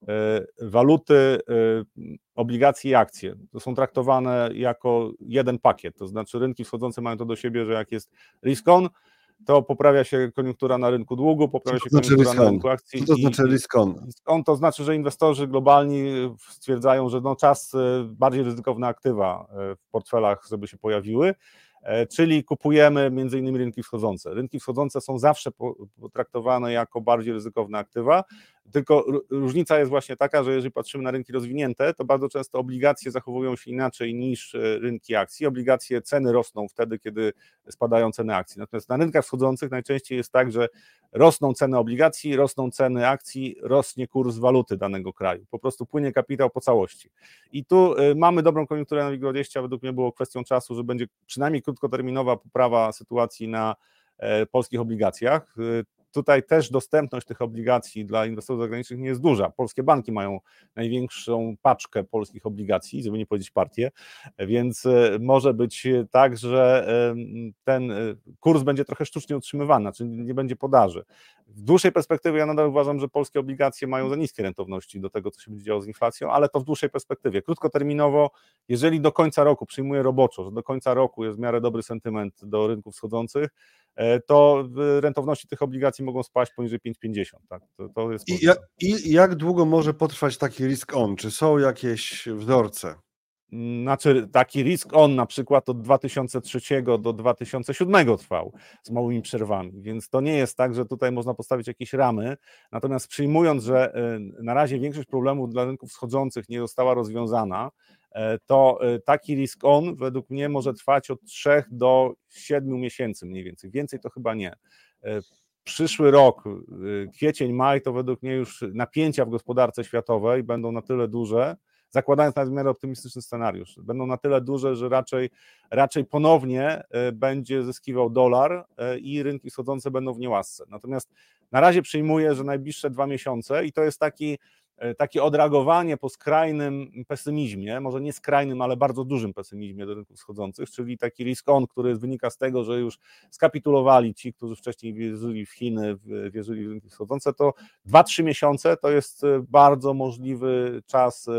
e, waluty, e, obligacje i akcje to są traktowane jako jeden pakiet. To znaczy rynki wschodzące mają to do siebie, że jak jest risk on, to poprawia się koniunktura na rynku długu, poprawia się znaczy koniunktura na rynku akcji. Co to znaczy risk on? Risk on to znaczy, że inwestorzy globalni stwierdzają, że no czas e, bardziej ryzykowne aktywa e, w portfelach, żeby się pojawiły, e, czyli kupujemy między innymi rynki wschodzące. Rynki wschodzące są zawsze potraktowane jako bardziej ryzykowne aktywa, tylko różnica jest właśnie taka, że jeżeli patrzymy na rynki rozwinięte, to bardzo często obligacje zachowują się inaczej niż e, rynki akcji. Obligacje ceny rosną wtedy, kiedy spadają ceny akcji. Natomiast na rynkach wschodzących najczęściej jest tak, że rosną ceny obligacji, rosną ceny akcji, rośnie kurs waluty danego kraju. Po prostu płynie kapitał po całości. I tu e, mamy dobrą koniunkturę na WIG20, według mnie było kwestią czasu, że będzie przynajmniej krótkoterminowa poprawa sytuacji na e, polskich obligacjach. Tutaj też dostępność tych obligacji dla inwestorów zagranicznych nie jest duża. Polskie banki mają największą paczkę polskich obligacji, żeby nie powiedzieć partię, więc e, może być tak, że ten e, kurs będzie trochę sztucznie utrzymywany, czyli nie będzie podaży. W dłuższej perspektywie ja nadal uważam, że polskie obligacje mają za niskie rentowności do tego, co się będzie działo z inflacją, ale to w dłuższej perspektywie. Krótkoterminowo, jeżeli do końca roku przyjmuję roboczo, że do końca roku jest w miarę dobry sentyment do rynków wschodzących, to rentowności tych obligacji mogą spaść poniżej 5,50. Tak? To, to jest I, jak, I jak długo może potrwać taki risk on? Czy są jakieś wzorce? znaczy taki risk on na przykład od 2003 do 2007 trwał z małymi przerwami, więc to nie jest tak, że tutaj można postawić jakieś ramy, natomiast przyjmując, że na razie większość problemów dla rynków wschodzących nie została rozwiązana, to taki risk on według mnie może trwać od 3 do 7 miesięcy mniej więcej, więcej to chyba nie przyszły rok, kwiecień, maj, to według mnie już napięcia w gospodarce światowej będą na tyle duże, zakładając nawet w miarę optymistyczny scenariusz, będą na tyle duże, że raczej, raczej ponownie będzie zyskiwał dolar i rynki wschodzące będą w niełasce. Natomiast na razie przyjmuję, że najbliższe dwa miesiące i to jest taki E, takie odreagowanie po skrajnym pesymizmie, może nie skrajnym, ale bardzo dużym pesymizmie do rynków schodzących, czyli taki risk on, który wynika z tego, że już skapitulowali ci, którzy wcześniej wierzyli w Chiny, wierzyli w rynki wschodzące, to 2-3 miesiące to jest e, bardzo możliwy czas e,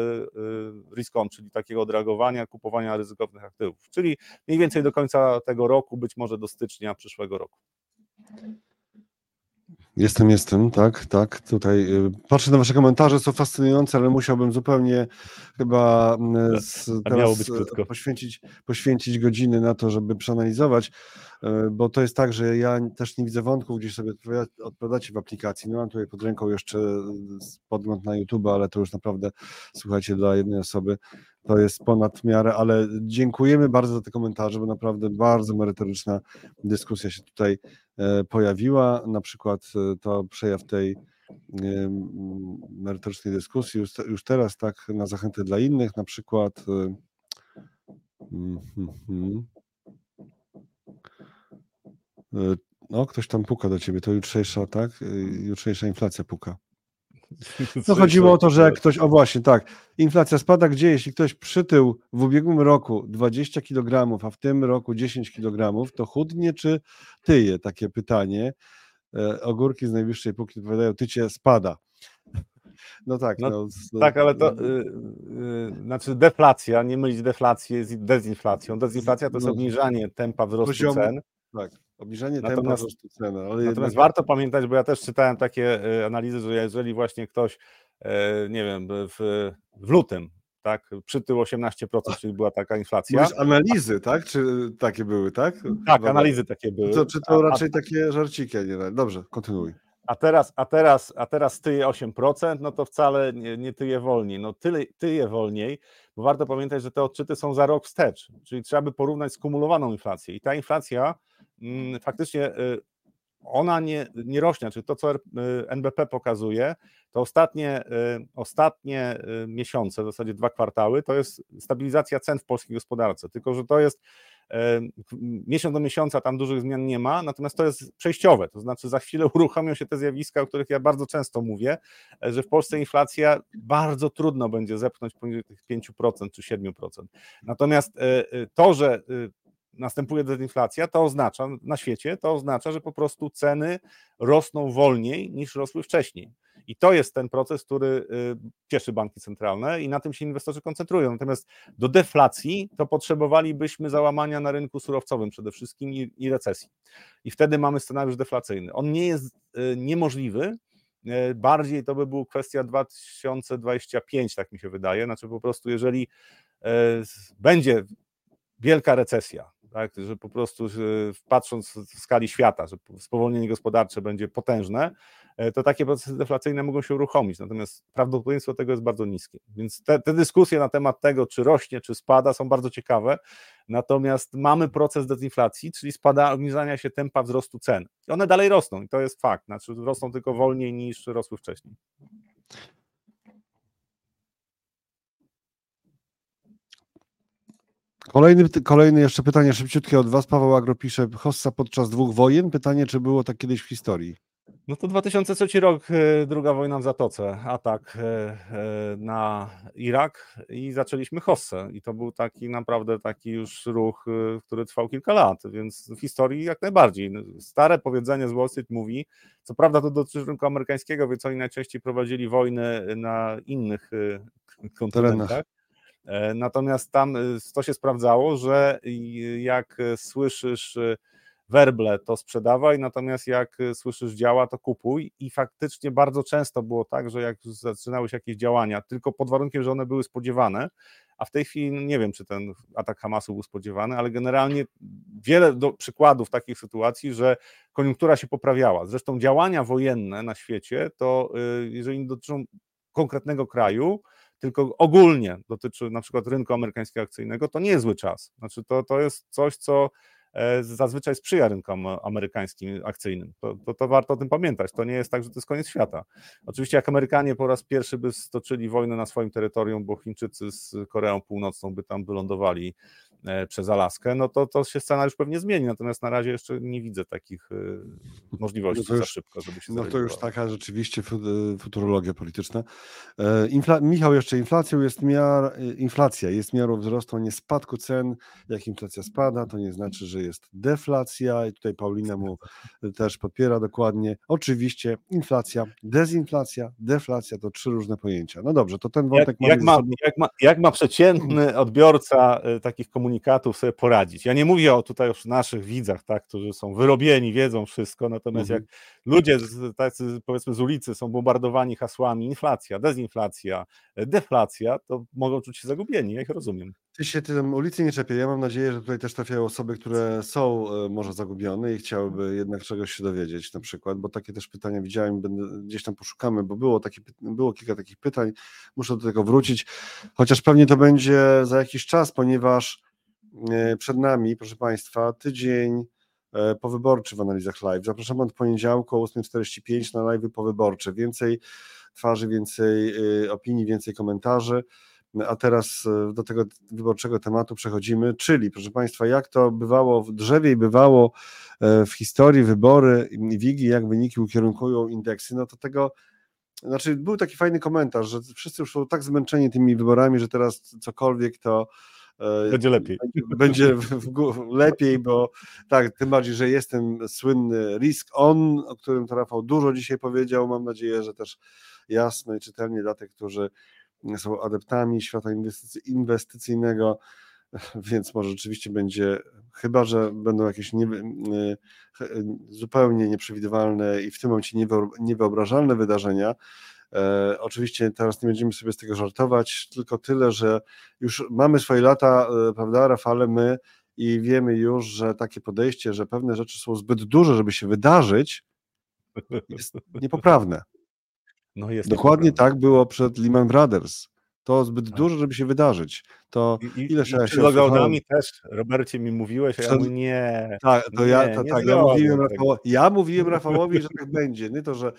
risk on, czyli takiego odreagowania, kupowania ryzykownych aktywów, czyli mniej więcej do końca tego roku, być może do stycznia przyszłego roku. Jestem, jestem, tak, tak. Tutaj y, patrzę na Wasze komentarze, są fascynujące, ale musiałbym zupełnie chyba mm, z, teraz poświęcić, poświęcić godziny na to, żeby przeanalizować, bo to jest tak, że ja też nie widzę wątków, gdzieś sobie odpowiadacie w aplikacji. No mam tutaj pod ręką jeszcze podgląd na YouTube, ale to już naprawdę, słuchajcie, dla jednej osoby to jest ponad miarę, ale dziękujemy bardzo za te komentarze, bo naprawdę bardzo merytoryczna dyskusja się tutaj e, pojawiła. Na przykład e, to przejaw tej e, merytorycznej dyskusji już, już teraz, tak, na zachętę dla innych, na przykład. No, ktoś tam puka do ciebie, to jutrzejsza, tak? Jutrzejsza inflacja puka. *laughs* No chodziło o to, że jak ktoś, o właśnie, tak, inflacja spada gdzie, jeśli ktoś przytył w ubiegłym roku 20 kg, a w tym roku 10 kg, to chudnie czy tyje? Takie pytanie. E, ogórki z najwyższej półki odpowiadają, tycie spada. *laughs* No tak. No, no, no, tak, ale to y, y, znaczy deflacja, nie mylić deflację z dezinflacją. Dezinflacja to jest no, obniżanie tempa wzrostu poziomu, cen. Tak. Obniżenie tempa wzrostu ceny. Natomiast jednak... warto pamiętać, bo ja też czytałem takie e, analizy, że jeżeli właśnie ktoś, e, nie wiem, w, w lutym tak, przytył 18%, czyli była taka inflacja. Mówisz analizy, tak? Czy takie były, tak? Tak, Dobra. analizy takie były. To, czy to raczej a, takie żarciki, nie? Dobrze, kontynuuj. A teraz, a teraz, a teraz tyje 8%, no to wcale nie, nie tyje wolniej. No tyle, tyje wolniej, bo warto pamiętać, że te odczyty są za rok wstecz, czyli trzeba by porównać skumulowaną inflację. I ta inflacja faktycznie y, ona nie, nie rośnie, czyli to, co y, NBP pokazuje, to ostatnie, y, ostatnie miesiące, w zasadzie dwa kwartały, to jest stabilizacja cen w polskiej gospodarce, tylko że to jest miesiąc do miesiąca tam dużych zmian nie ma, natomiast to jest przejściowe, to znaczy za chwilę *laughs* uruchomią się te zjawiska, o których ja bardzo często mówię, że w Polsce inflacja bardzo trudno będzie zepchnąć poniżej tych 5% czy 7%. Natomiast to, że następuje dezinflacja, to oznacza na świecie, to oznacza, że po prostu ceny rosną wolniej niż rosły wcześniej. I to jest ten proces, który y, cieszy banki centralne i na tym się inwestorzy koncentrują. Natomiast do deflacji to potrzebowalibyśmy załamania na rynku surowcowym przede wszystkim i, i recesji. I wtedy mamy scenariusz deflacyjny. On nie jest y, niemożliwy, y, bardziej to by była kwestia 2025, tak mi się wydaje. Znaczy po prostu, jeżeli będzie wielka recesja, tak, że po prostu patrząc w skali świata, że spowolnienie gospodarcze będzie potężne, e, to takie procesy deflacyjne mogą się uruchomić, natomiast prawdopodobieństwo tego jest bardzo niskie. Więc te, te dyskusje na temat tego, czy rośnie, czy spada, są bardzo ciekawe, natomiast mamy proces dezinflacji, czyli spada, obniżania się tempa wzrostu cen. I one dalej rosną i to jest fakt, znaczy rosną tylko wolniej niż rosły wcześniej. Kolejny, kolejny jeszcze pytanie szybciutkie od Was. Paweł Agro pisze, Hossa podczas dwóch wojen. Pytanie, czy było tak kiedyś w historii? No to 2003 rok, e, druga wojna w Zatoce, atak e, e, na Irak i zaczęliśmy Hossę i to był taki naprawdę taki już ruch, który trwał kilka lat, więc w historii jak najbardziej. Stare powiedzenie z Wall Street mówi, co prawda to dotyczy rynku amerykańskiego, więc oni najczęściej prowadzili wojny na innych kontynentach. Terenach. E, natomiast tam e, to się sprawdzało, że jak słyszysz e, werble, to sprzedawaj, natomiast jak słyszysz działa, to kupuj. I faktycznie bardzo często było tak, że jak zaczynały się jakieś działania, tylko pod warunkiem, że one były spodziewane, a w tej chwili no nie wiem, czy ten atak Hamasu był spodziewany, ale generalnie wiele do, przykładów takich sytuacji, że koniunktura się poprawiała. Zresztą działania wojenne na świecie, to y, jeżeli dotyczą konkretnego kraju, tylko ogólnie dotyczy na przykład rynku amerykańskiego akcyjnego, to nie jest zły czas. Znaczy to, to jest coś, co E, zazwyczaj sprzyja rynkom amerykańskim akcyjnym. To, to, to, warto o tym pamiętać. To nie jest tak, że to jest koniec świata. Oczywiście, jak Amerykanie po raz pierwszy by stoczyli wojnę na swoim terytorium, bo Chińczycy z Koreą Północną by tam wylądowali przez Alaskę, no to, to się scenariusz pewnie zmieni, natomiast na razie jeszcze nie widzę takich e, możliwości no już, za szybko, żeby się No to już taka rzeczywiście e, futurologia polityczna. Infla, Michał, jeszcze inflacją jest miar, inflacja jest miarą wzrostu, a nie spadku cen. Jak inflacja spada, to nie znaczy, że jest deflacja i tutaj Paulina mu też podpiera dokładnie. Oczywiście inflacja, dezinflacja, deflacja to trzy różne pojęcia. No dobrze, to ten wątek... Jak, jak, ma, jak, ma, jak ma przeciętny odbiorca takich komunikacji komunikatów sobie poradzić. Ja nie mówię o tutaj już naszych widzach, tak, którzy są wyrobieni, wiedzą wszystko, natomiast mhm. jak ludzie tacy powiedzmy z ulicy są bombardowani hasłami inflacja, dezinflacja, deflacja, to mogą czuć się zagubieni, ja ich rozumiem. Ty się tym ulicy nie czepię. Ja mam nadzieję, że tutaj też trafiają osoby, które są e, może zagubione i chciałyby jednak czegoś się dowiedzieć na przykład, bo takie też pytania widziałem, gdzieś tam poszukamy, bo było, takie, było kilka takich pytań, muszę do tego wrócić, chociaż pewnie to będzie za jakiś czas, ponieważ E, przed nami, proszę Państwa, tydzień e, powyborczy w analizach live. Zapraszam od poniedziałku o 8.45 na live powyborcze. Więcej twarzy, więcej e, opinii, więcej komentarzy. A teraz do tego wyborczego tematu przechodzimy, czyli proszę Państwa, jak to bywało w drzewie i bywało w historii wybory i wigi, jak wyniki ukierunkują indeksy, no to tego znaczy był taki fajny komentarz, że wszyscy już są tak zmęczeni tymi wyborami, że teraz cokolwiek to E, będzie lepiej. Będzie, w, w, lepiej, bo tak, tym bardziej, że jestem słynny risk on, o którym to Rafał dużo dzisiaj powiedział. Mam nadzieję, że też jasno i czytelnie dla tych, którzy są adeptami świata inwestycy, inwestycyjnego, *laughs* więc może rzeczywiście będzie, chyba że będą jakieś nie, zupełnie nieprzewidywalne i w tym momencie niewyobrażalne wydarzenia, E, oczywiście teraz nie będziemy sobie z tego żartować, tylko tyle, że już mamy swoje lata, e, prawda, Rafale, my i wiemy już, że takie podejście, że pewne rzeczy są zbyt duże, żeby się wydarzyć, jest *laughs* niepoprawne. No jest Dokładnie niepoprawne. tak było przed Lehman Brothers. To zbyt tak. dużo, żeby się wydarzyć. To I, ile trzeba się lockdownami też, Robercie, mi mówiłeś, a ja mówię, nie. Tak, to nie, ja, to, nie tak, ja mówiłem, Rafało, ja mówiłem Rafałowi, że tak będzie. Nie to, że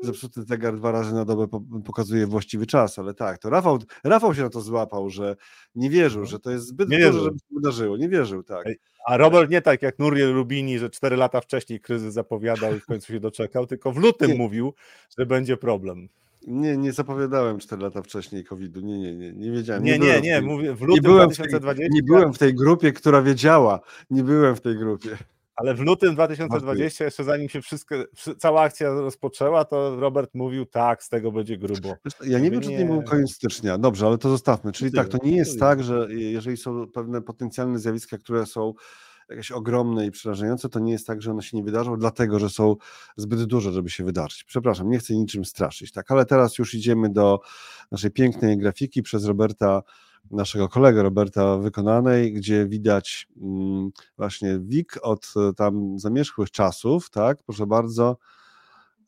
zepsuty zegar dwa razy na dobę pokazuje właściwy czas, ale tak, to Rafał, Rafał się na to złapał, że nie wierzył, no. że to jest zbyt nie dużo, wierzył. żeby się wydarzyło. Nie wierzył, tak. A Robert nie tak jak Nuriel Rubini, że cztery lata wcześniej kryzys zapowiadał i w końcu się doczekał, tylko w lutym mówił, że będzie problem. Nie, nie zapowiadałem 4 lata wcześniej COVID-u. Nie, nie, nie, nie wiedziałem. Nie, nie, nie, nie mówię w lutym nie byłem 2020. W tej, nie byłem w tej grupie, która wiedziała. Nie byłem w tej grupie. Ale w lutym 2020, jeszcze zanim się wszystko, cała akcja rozpoczęła, to Robert mówił, tak, z tego będzie grubo. Ja nie wiem, czy to nie był koniec stycznia. Dobrze, ale to zostawmy. Czyli tak, to nie jest tak, że jeżeli są pewne potencjalne zjawiska, które są jakieś ogromne i przerażające, to nie jest tak, że one się nie wydarzą, dlatego że są zbyt duże, żeby się wydarzyć. Przepraszam, nie chcę niczym straszyć, tak, ale teraz już idziemy do naszej pięknej grafiki przez Roberta, naszego kolegę Roberta wykonanej, gdzie widać mm, właśnie WIG od e, tam zamierzchłych czasów, tak, proszę bardzo.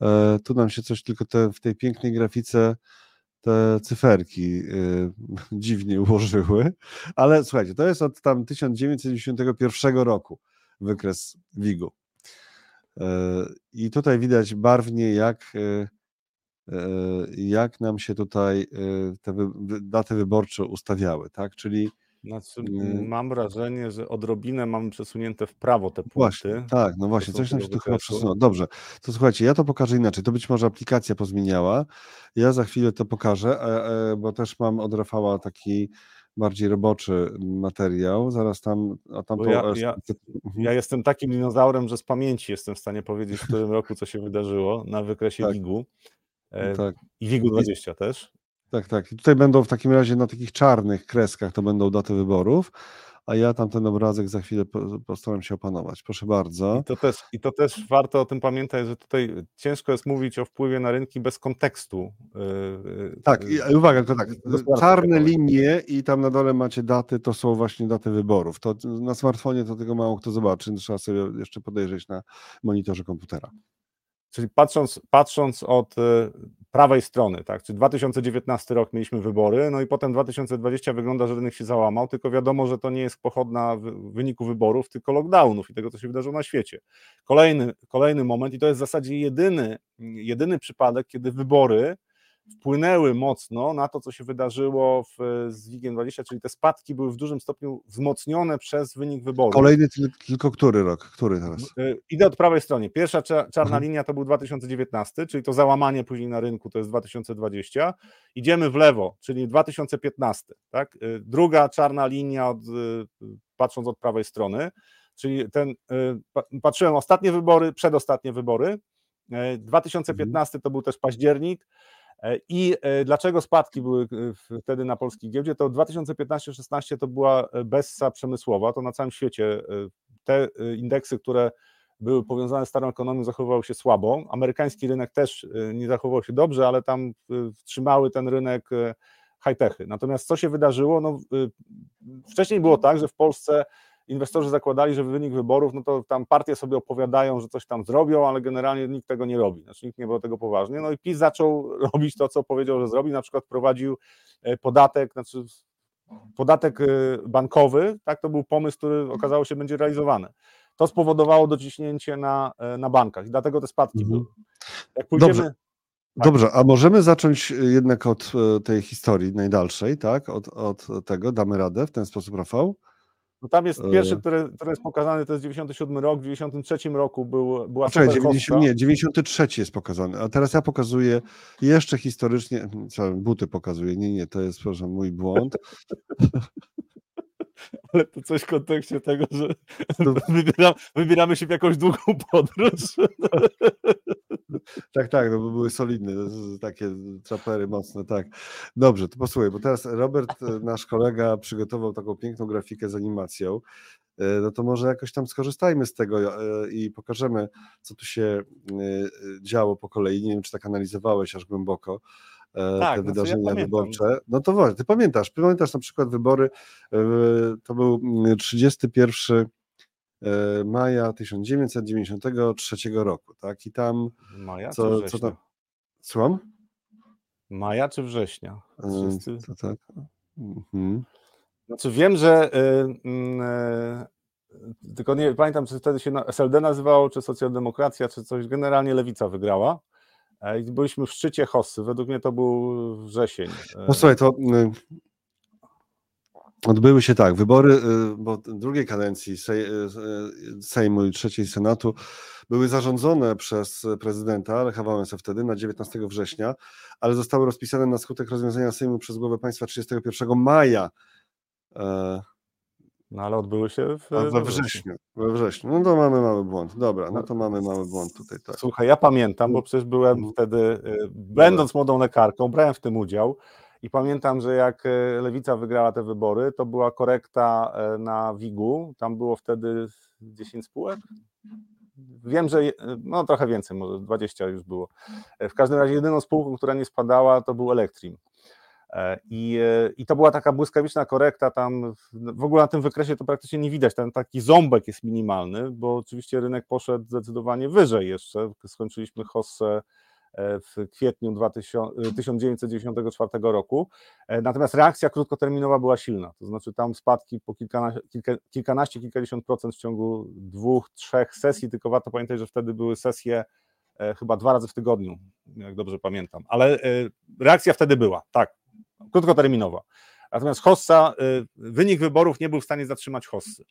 E, tu nam się coś tylko te, w tej pięknej grafice te cyferki y, *laughs* dziwnie ułożyły, ale słuchajcie, to jest od tam 1991 roku wykres WIG-u. Y, I tutaj widać barwnie, jak, y, jak nam się tutaj te daty wyborcze ustawiały, tak? Czyli znaczy, mam wrażenie, że odrobinę mamy przesunięte w prawo te punkty. Właśnie, tak, no właśnie, coś nam się tu chyba przesunęło. Dobrze, to słuchajcie, ja to pokażę inaczej. To być może aplikacja pozmieniała. Ja za chwilę to pokażę, e, e, bo też mam od Rafała taki bardziej roboczy materiał. Zaraz tam. A tam ja, ja, mhm. ja, jestem takim dinozaurem, że z pamięci jestem w stanie powiedzieć, w którym roku co się wydarzyło na wykresie tak. WIG-u. E, tak. I WIG-u 20 też. Tak, tak. I tutaj będą w takim razie na takich czarnych kreskach to będą daty wyborów, a ja tam ten obrazek za chwilę postaram się opanować. Proszę bardzo. I to, też, I to też warto o tym pamiętać, że tutaj ciężko jest mówić o wpływie na rynki bez kontekstu. Yy, tak, i uwaga, tylko tak, czarne linie i tam na dole macie daty, to są właśnie daty wyborów. To na smartfonie to tego mało kto zobaczy, trzeba sobie jeszcze podejrzeć na monitorze komputera. Czyli patrząc, patrząc od y, prawej strony, tak, czy 2019 rok mieliśmy wybory, no i potem 2020 wygląda, że rynek się załamał, tylko wiadomo, że to nie jest pochodna wyniku wyborów, tylko lockdownów i tego, co się wydarzyło na świecie. Kolejny, kolejny moment i to jest w zasadzie jedyny, jedyny przypadek, kiedy wybory wpłynęły mocno na to, co się wydarzyło w, z WIG-20, czyli te spadki były w dużym stopniu wzmocnione przez wynik wyborów. Kolejny tylko który rok? Który teraz? Y, idę od prawej strony. Pierwsza czarna mhm. linia to był 2019, czyli to załamanie później na rynku to jest 2020. Idziemy w lewo, czyli 2015. Tak? Y, druga czarna linia, od, y, patrząc od prawej strony, czyli ten, patrzyłem ostatnie wybory, przedostatnie wybory. 2015 mhm. to był też październik, I e, dlaczego spadki były e, wtedy na polskiej giełdzie? To 2015-16 to była bessa przemysłowa, to na całym świecie te indeksy, które były powiązane z starą ekonomią, zachowywały się słabo. Amerykański rynek też nie zachował się dobrze, ale tam trzymały ten rynek high-techy. Natomiast co się wydarzyło? No, wcześniej było tak, że w Polsce inwestorzy zakładali, że wynik wyborów, no to tam partie sobie opowiadają, że coś tam zrobią, ale generalnie nikt tego nie robi, znaczy nikt nie było tego poważnie. No i PiS zaczął *laughs* robić to, co powiedział, że zrobi, na przykład prowadził e, podatek, znaczy podatek e, bankowy, tak, to był pomysł, który okazało się będzie realizowany. To spowodowało dociśnięcie na, e, na bankach i dlatego te spadki mhm. były. Jak pójdziemy... Dobrze. Tak. Dobrze, a możemy zacząć jednak od tej historii najdalszej, tak? Od, od tego, damy radę w ten sposób, Rafał? Tam jest pierwszy, e. który, który jest pokazany, to jest 97 rok, w 93 roku był, była Czekaj, 90, Nie, 93 jest pokazany, a teraz ja pokazuję jeszcze historycznie, buty pokazuję, nie, nie, to jest, proszę, mój błąd. *laughs* Ale to coś w kontekście tego, że *laughs* wybieram, wybieramy się w jakąś długą podróż. *laughs* Tak, tak, no bo były solidne, takie trapery mocne, tak. Dobrze, to posłuchaj, bo teraz Robert, e, nasz kolega, przygotował taką piękną grafikę z animacją. E, no to może jakoś tam skorzystajmy z tego e, i pokażemy, co tu się działo po kolei. Nie wiem, czy tak analizowałeś aż głęboko tak, te no wydarzenia wyborcze. No to właśnie, ty pamiętasz, pamiętasz na przykład wybory, to był 31 mm, E, maja 1993 roku, tak? I tam. Maja co, czy co tam. Słucham? Maja czy września? E, Wszyscy... To tak. Mhm. Znaczy wiem, że yy, yy, tylko nie pamiętam, czy wtedy się SLD nazywało, czy socjaldemokracja, czy coś. Generalnie lewica wygrała. I byliśmy w szczycie Hossy. Według mnie to był wrzesień. No słuchaj, to Odbyły się tak, wybory, y, bo drugiej kadencji y, y, Sejmu i trzeciej Senatu były zarządzone przez prezydenta Lecha Wałęsę wtedy na 19 września, ale zostały rozpisane na skutek rozwiązania Sejmu przez głowę państwa 31 maja. No ale odbyły się w, we wrześniu. We wrześniu. No to mamy mały błąd. Dobra, no to mamy mały błąd tutaj. Tak. Słuchaj, ja pamiętam, bo przecież byłem mhm. wtedy, będąc młodą lekarką, brałem w tym udział i pamiętam, że jak e, Lewica wygrała te wybory, to była korekta e, na WIG-u. Tam było wtedy 10 spółek. Wiem, że no trochę więcej, może 20 już było. W każdym razie jedyną spółką, która nie spadała, to był Elektrim. E, I, I to była taka błyskawiczna korekta, tam w ogóle na tym wykresie to praktycznie nie widać, ten taki ząbek jest minimalny, bo oczywiście rynek poszedł zdecydowanie wyżej jeszcze, skończyliśmy hossę E, w kwietniu 2000, 1994 e, roku. E, natomiast reakcja krótkoterminowa była silna, to znaczy tam spadki po kilkanaście, kilka, kilkanaście kilkadziesiąt procent w ciągu dwóch, trzech sesji, tylko warto pamiętać, że wtedy były sesje chyba dwa razy w tygodniu, jak dobrze pamiętam, ale reakcja wtedy była, tak, krótkoterminowa. Natomiast Hossa, wynik wyborów nie był w stanie zatrzymać Hossy.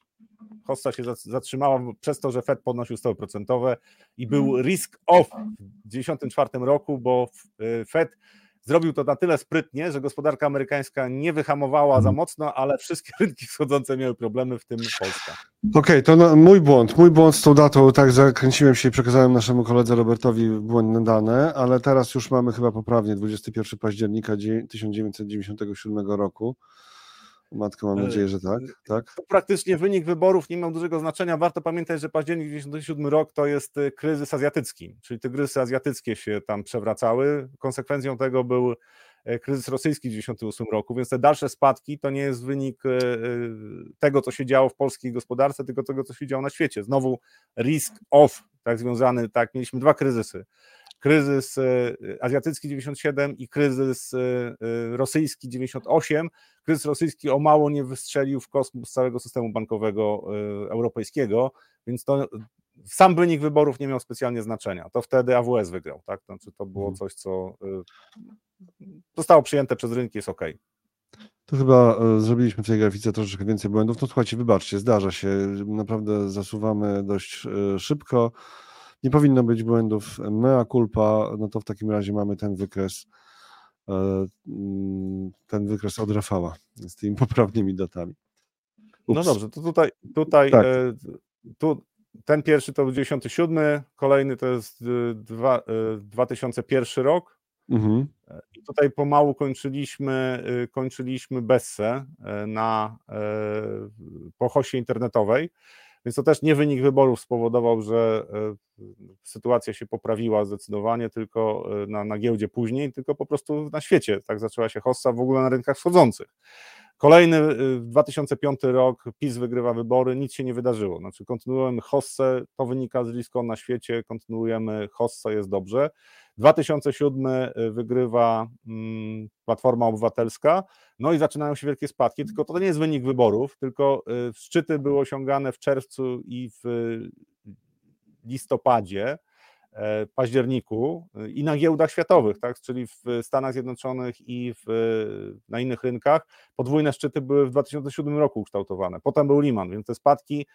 Hossa się zatrzymała przez to, że Fed podnosił stopy procentowe i był mhm. risk off w 1994 roku, bo y, Fed zrobił to na tyle sprytnie, że gospodarka amerykańska nie wyhamowała za mhm. mocno, ale wszystkie *laughs* rynki wschodzące miały problemy, w tym Polska. Okej, okay, to no, mój błąd. Mój błąd z tą datą, tak zakręciłem się i przekazałem naszemu koledze Robertowi błędne dane, ale teraz już mamy chyba poprawnie 21 października 1997 roku. Matko, mam E, nadzieję, że tak, tak? To praktycznie wynik wyborów nie miał dużego znaczenia. Warto pamiętać, że październik 97 rok to jest y, kryzys azjatycki, czyli tygrysy azjatyckie się tam przewracały. Konsekwencją tego był e, kryzys rosyjski w 98 roku, więc te dalsze spadki to nie jest wynik e, e, tego, co się działo w polskiej gospodarce, tylko tego, co się działo na świecie. Znowu risk off, tak związany, tak, mieliśmy dwa kryzysy. Kryzys e, azjatycki 97 i kryzys e, e, rosyjski 98. Kryzys rosyjski o mało nie wystrzelił w kosmos całego systemu bankowego europejskiego, więc to sam wynik wyborów nie miał specjalnie znaczenia. To wtedy AWS wygrał, tak? Znaczy to było Mhm. coś, co zostało przyjęte przez rynki, jest ok. To chyba zrobiliśmy w tej grafice troszeczkę więcej błędów. No słuchajcie, wybaczcie, zdarza się. Naprawdę zasuwamy dość szybko. Nie powinno być błędów. Mea culpa, no to w takim razie mamy ten wykres, e, mm, ten wykres od Rafała z tymi *laughs* poprawnymi datami. No Ups. dobrze, to tutaj, tutaj Tak. e, tu, ten pierwszy to był 97, kolejny to jest e, dwa, e, 2001 rok. Mhm. I tutaj pomału kończyliśmy, kończyliśmy Bessę na e, pochosie internetowej, więc to też nie wynik wyborów spowodował, że e, sytuacja się poprawiła zdecydowanie, tylko e, na, na giełdzie później, tylko po prostu na świecie. Tak zaczęła się hossa w ogóle na rynkach wschodzących. Kolejny y, 2005 rok, PiS wygrywa wybory, nic się nie wydarzyło. Znaczy kontynuujemy hossę, to wynika z Riskon na świecie, kontynuujemy hossę, jest dobrze. 2007 y, wygrywa mm, Platforma Obywatelska, no i zaczynają się wielkie spadki, tylko to nie jest wynik wyborów, tylko y, szczyty były osiągane w czerwcu i w y, listopadzie, październiku y, i na giełdach światowych, tak, czyli w Stanach Zjednoczonych i w, na innych rynkach. Podwójne szczyty były w 2007 roku ukształtowane. Potem był Lehman, więc te spadki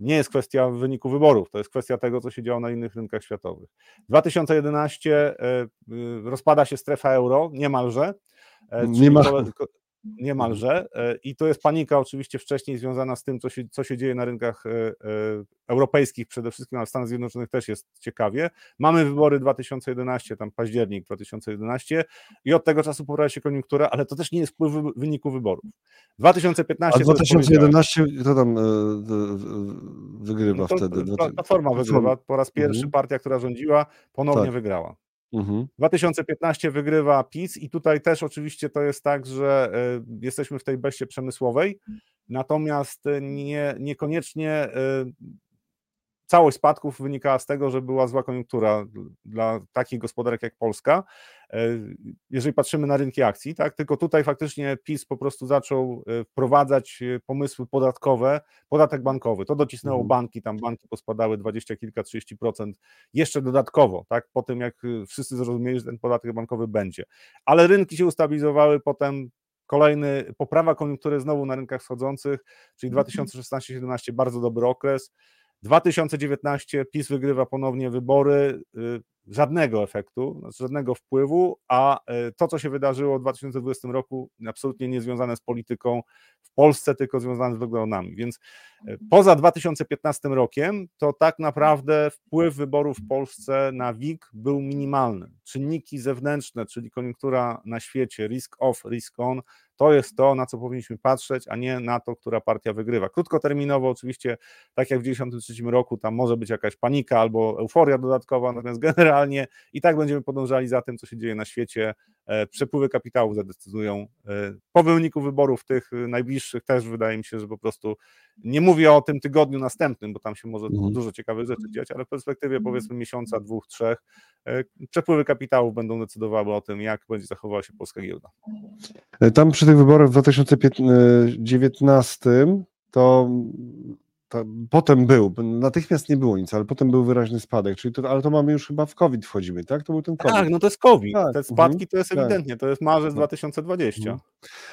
nie jest kwestia wyniku wyborów, to jest kwestia tego, co się działo na innych rynkach światowych. 2011 e, y, rozpada się strefa euro, niemalże. e, Niemal- Niemalże. e, I to jest panika oczywiście wcześniej związana z tym, co się, co się dzieje na rynkach e, e, europejskich przede wszystkim, ale w Stanach Zjednoczonych też jest ciekawie. Mamy wybory 2011, tam październik 2011 i od tego czasu poprawia się koniunktura, ale to też nie jest wpływ wy- wyniku wyborów. 2015 A to już powiedziałem. 2011 kto tam wygrywa No to- wtedy? Platforma wygrywa. Po raz pierwszy Mhm. partia, która rządziła, ponownie Tak. wygrała. Mhm. 2015 wygrywa PiS i tutaj też oczywiście to jest tak, że e, jesteśmy w tej beście przemysłowej, natomiast e, nie, niekoniecznie e, całość spadków wynikała z tego, że była zła koniunktura dla takich gospodarek jak Polska. E, Jeżeli patrzymy na rynki akcji, tak, tylko tutaj faktycznie PiS po prostu zaczął e, wprowadzać e, pomysły podatkowe, podatek bankowy. To docisnęło Mhm. banki, tam banki pospadały 20 kilka, 30% jeszcze dodatkowo, tak, po tym jak wszyscy zrozumieli, że ten podatek bankowy będzie. Ale rynki się ustabilizowały, potem kolejny, poprawa koniunktury znowu na rynkach wschodzących, czyli 2016-17 bardzo dobry okres. 2019 PiS wygrywa ponownie wybory, y, żadnego efektu, znaczy żadnego wpływu, a y, to, co się wydarzyło w 2020 roku, absolutnie nie związane z polityką w Polsce, tylko związane z lockdownami. Więc y, poza 2015 rokiem, to tak naprawdę wpływ wyborów w Polsce na WIG był minimalny. Czynniki zewnętrzne, czyli koniunktura na świecie, risk off, risk on, to jest to, na co powinniśmy patrzeć, a nie na to, która partia wygrywa. Krótkoterminowo oczywiście, tak jak w 1993 roku, tam może być jakaś panika albo euforia dodatkowa, natomiast generalnie i tak będziemy podążali za tym, co się dzieje na świecie. E, Przepływy kapitału zadecydują. E, Po wyniku wyborów tych e, najbliższych też wydaje mi się, że po prostu nie mówię o tym tygodniu następnym, bo tam się może Mhm. dużo ciekawych rzeczy dziać, ale w perspektywie powiedzmy miesiąca, dwóch, trzech, przepływy kapitału będą decydowały o tym, jak będzie zachowała się polska giełda. Tam przy tych wyborach w 2019 to, potem był, natychmiast nie było nic, ale potem był wyraźny spadek, czyli to, ale to mamy już chyba w COVID wchodzimy, tak? To był ten COVID. Tak, no to jest COVID. Tak, Te spadki mhm, to jest tak. ewidentnie, to jest marzec Tak. 2020. Mhm.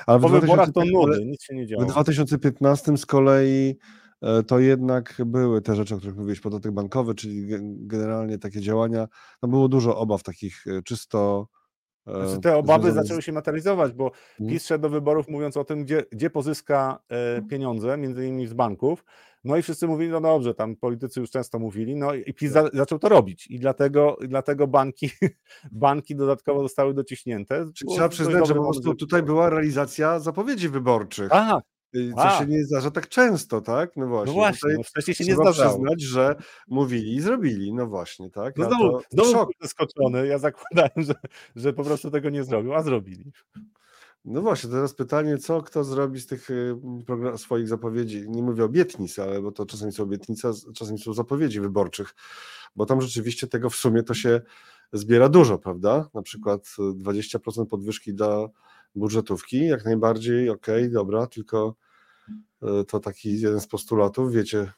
ale Po wyborach to 2015 nudy, nic się nie działo. W 2015 z kolei e, to jednak były te rzeczy, o których mówiłeś, podatek bankowy, czyli ge- generalnie takie działania. No było dużo obaw takich e, czysto E, znaczy te obawy zaczęły się materializować, bo Mhm. PiS szedł do wyborów mówiąc o tym, gdzie, gdzie pozyska pieniądze, między innymi z banków. No i wszyscy mówili, no dobrze, tam politycy już często mówili, no i PiS za, zaczął to robić i dlatego, dlatego banki, *laughs* banki dodatkowo zostały dociśnięte. Czyli trzeba przyznać, że po prostu tutaj była realizacja zapowiedzi wyborczych. Tak, y, Co tak. się nie zdarza tak często, tak? No właśnie. no właśnie, no wcześniej się nie trzeba zdarzało. przyznać, że mówili i zrobili. No właśnie, tak? No A znowu, to znowu szok. zaskoczony, ja zakładałem, że, że po prostu tego nie zrobił, a zrobili. No właśnie, teraz pytanie, co kto zrobi z tych y, swoich zapowiedzi, nie mówię obietnic, ale bo to czasami są obietnice, czasami są zapowiedzi wyborczych, bo tam rzeczywiście tego w sumie to się zbiera dużo, prawda? Na przykład y, 20% podwyżki dla budżetówki, jak najbardziej, okej, dobra, tylko y, to taki jeden z postulatów, wiecie,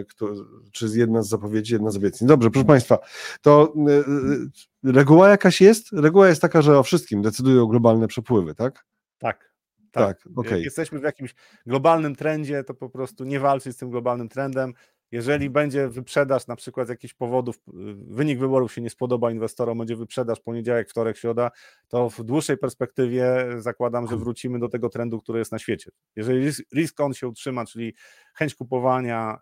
y, kto, czy jedna z zapowiedzi, jedna z obietnic. Dobrze, proszę Państwa, to y, reguła jakaś jest? Reguła jest taka, że o wszystkim decydują globalne przepływy, tak? Tak. Tak, Jak okej. jesteśmy w jakimś globalnym trendzie, to po prostu nie walczyć z tym globalnym trendem. Jeżeli będzie wyprzedaż na przykład z jakichś powodów, y, wynik wyborów się nie spodoba inwestorom, będzie wyprzedaż poniedziałek, wtorek, środa, to w dłuższej perspektywie zakładam, że wrócimy do tego trendu, który jest na świecie. Jeżeli risk, on się utrzyma, czyli chęć kupowania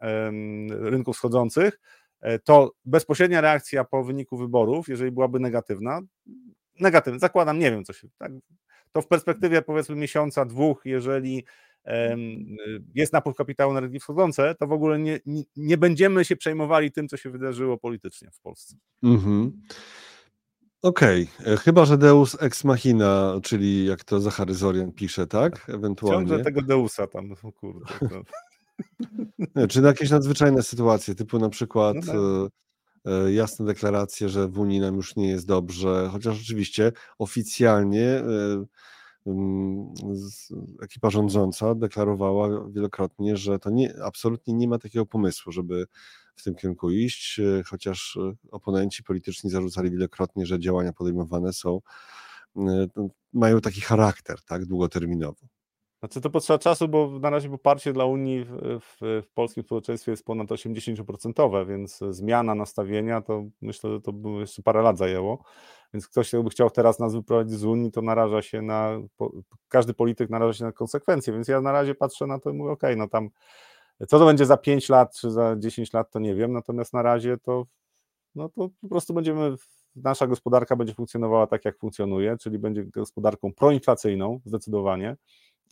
rynków schodzących, e, to bezpośrednia reakcja po wyniku wyborów, jeżeli byłaby negatywna, negatywna, zakładam, nie wiem co się, tak, to w perspektywie powiedzmy miesiąca, dwóch, jeżeli jest napływ kapitału na rynki wschodzące, to w ogóle nie, nie, będziemy się przejmowali tym, co się wydarzyło politycznie w Polsce. Mhm. Okej, e, chyba że Deus ex machina, czyli jak to Zachary Zorian pisze, tak? Ewentualnie. Ciągle tego Deusa tam, kurde. *laughs* To, Nie, Czy na jakieś nadzwyczajne sytuacje, typu na przykład No e, e, jasne deklaracje, że w Unii nam już nie jest dobrze, chociaż rzeczywiście oficjalnie e, ekipa rządząca deklarowała wielokrotnie, że to nie, absolutnie nie ma takiego pomysłu, żeby w tym kierunku iść, e, chociaż e, oponenci polityczni zarzucali wielokrotnie, że działania podejmowane są, no, mają taki charakter, tak, długoterminowo. Znaczy to potrzeba czasu, bo na razie poparcie dla Unii w, w, w polskim społeczeństwie jest ponad 80%, więc zmiana nastawienia to myślę, że to by jeszcze parę lat zajęło. Więc ktoś, kto by chciał teraz nas wyprowadzić z Unii, to naraża się na. Każdy polityk naraża się na konsekwencje. Więc ja na razie patrzę na to i mówię, OK, no tam co to będzie za 5 lat czy za 10 lat, to nie wiem. Natomiast na razie to, no to po prostu będziemy. Nasza gospodarka będzie funkcjonowała tak, jak funkcjonuje, czyli będzie gospodarką proinflacyjną, zdecydowanie.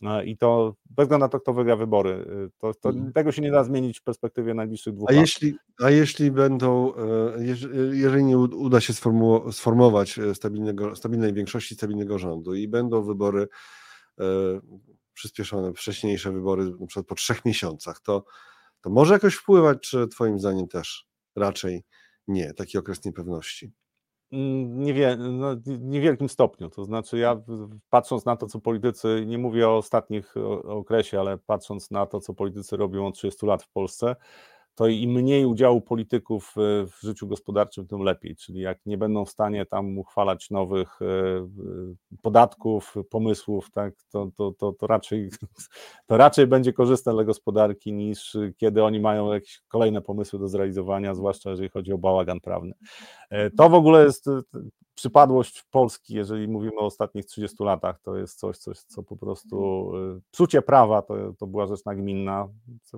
E, I to bez względu na to, kto wygra wybory. y, To, to Mhm. tego się nie da zmienić w perspektywie najbliższych dwóch A lat. jeśli, a jeśli będą, e, jeż- jeżeli nie uda się sformuło- sformować e, stabilnego, stabilnej większości, stabilnego rządu i będą wybory e, przyspieszone, wcześniejsze wybory, na przykład po trzech miesiącach, to, to może jakoś wpływać, czy Twoim zdaniem też raczej nie, taki okres niepewności? Mm, Nie wie, no, niewielkim stopniu. To znaczy, ja patrząc na to, co politycy, nie mówię o ostatnich okresie, ale patrząc na to, co politycy robią od 30 lat w Polsce, to im mniej udziału polityków e, w życiu gospodarczym, tym lepiej. Czyli jak nie będą w stanie tam uchwalać nowych e, e, podatków, pomysłów, tak, to, to, to, to, raczej, *laughs* to raczej będzie korzystne dla gospodarki niż kiedy oni mają jakieś kolejne pomysły do zrealizowania, zwłaszcza jeżeli chodzi o bałagan prawny. To w ogóle jest przypadłość Polski, jeżeli mówimy o ostatnich 30 latach, to jest coś, coś co po prostu e, psucie prawa to, to była rzecz nagminna.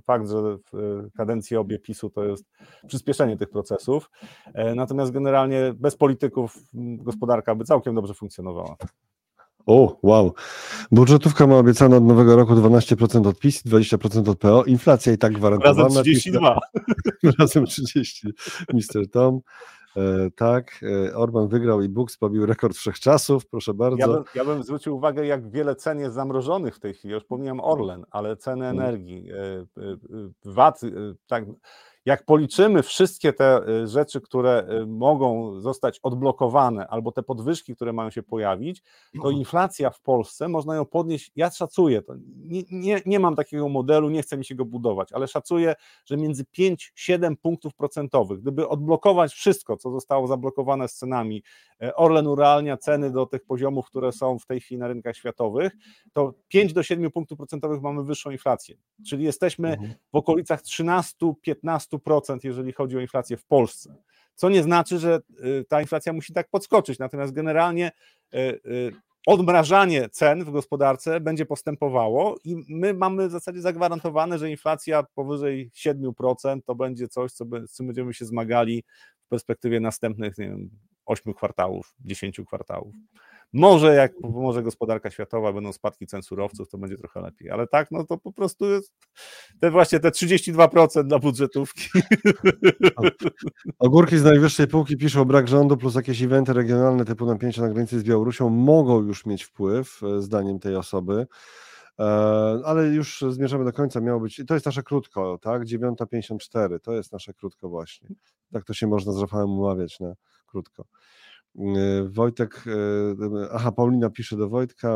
Fakt, że w e, kadencji obie PiSu to jest przyspieszenie tych procesów. E, Natomiast generalnie bez polityków gospodarka by całkiem dobrze funkcjonowała. O, wow. Budżetówka ma obiecane od nowego roku 12% od PiS, 20% od PO. Inflacja i tak gwarantowana. Razem 32. *laughs* Razem 30. Mr. Tom. E, tak, e, Orban wygrał i Bux pobił rekord wszechczasów, proszę bardzo. Ja bym, ja bym zwrócił uwagę, jak wiele cen jest zamrożonych w tej chwili. Już pomijam Orlen, ale ceny Mm. energii, e, VAT, tak. Jak policzymy wszystkie te e, rzeczy, które e, mogą zostać odblokowane, albo te podwyżki, które mają się pojawić, to inflacja w Polsce można ją podnieść. Ja szacuję to. Nie, nie, nie mam takiego modelu, nie chcę mi się go budować, ale szacuję, że między 5-7 punktów procentowych, gdyby odblokować wszystko, co zostało zablokowane z cenami, E, Orlen urealnia ceny do tych poziomów, które są w tej chwili na rynkach światowych, to 5 do 7 punktów procentowych mamy wyższą inflację. Czyli jesteśmy Mhm. w okolicach 13-15%, jeżeli chodzi o inflację w Polsce. Co nie znaczy, że y, ta inflacja musi tak podskoczyć. Natomiast generalnie odmrażanie cen w gospodarce będzie postępowało i my mamy w zasadzie zagwarantowane, że inflacja powyżej 7% to będzie coś, co, z czym będziemy się zmagali w perspektywie następnych, nie wiem, 8 kwartałów, 10 kwartałów. Może jak pomoże gospodarka światowa, będą spadki cen surowców, to będzie trochę lepiej, ale tak, no to po prostu te właśnie te 32% na budżetówki. Ogórki z najwyższej półki piszą brak rządu plus jakieś eventy regionalne typu napięcia na granicy z Białorusią mogą już mieć wpływ, e, zdaniem tej osoby. E, ale już zmierzamy do końca, miało być, to jest nasze krótko, tak, 9.54, to jest nasze krótko właśnie. Tak to się można z Rafałem umawiać na krótko. Wojtek, e, aha, Paulina pisze do Wojtka.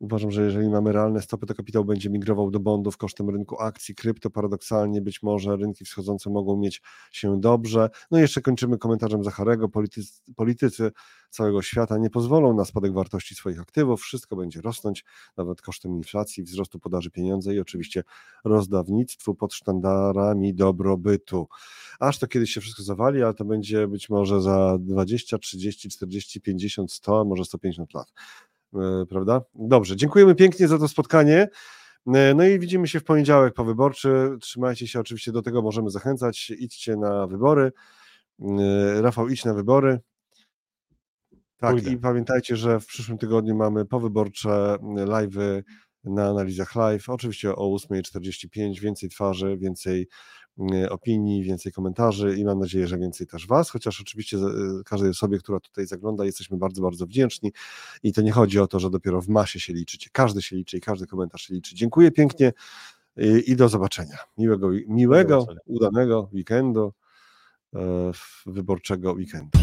Uważam, że jeżeli mamy realne stopy, to kapitał będzie migrował do bondów kosztem rynku akcji, krypto. Paradoksalnie być może rynki wschodzące mogą mieć się dobrze. No i jeszcze kończymy komentarzem Zacharego. Politycy, politycy całego świata nie pozwolą na spadek wartości swoich aktywów. Wszystko będzie rosnąć, nawet kosztem inflacji, wzrostu podaży pieniądza i oczywiście rozdawnictwu pod sztandarami dobrobytu. Aż to kiedyś się wszystko zawali, ale to będzie być może za 20, 30, 40, 50, 100, może 150 lat. E, prawda? Dobrze, dziękujemy pięknie za to spotkanie. E, no i widzimy się w poniedziałek po wyborczy. Trzymajcie się, oczywiście do tego możemy zachęcać. Idźcie na wybory. E, Rafał, idź na wybory. Tak, Pójdę. i pamiętajcie, że w przyszłym tygodniu mamy powyborcze live'y na analizach live. Oczywiście o 8.45 więcej twarzy, więcej opinii, więcej komentarzy i mam nadzieję, że więcej też Was, chociaż oczywiście e, każdej osobie, która tutaj zagląda, jesteśmy bardzo, bardzo wdzięczni i to nie chodzi o to, że dopiero w masie się liczycie. Każdy się liczy i każdy komentarz się liczy. Dziękuję pięknie i do zobaczenia. Miłego, miłego udanego weekendu, e, wyborczego weekendu.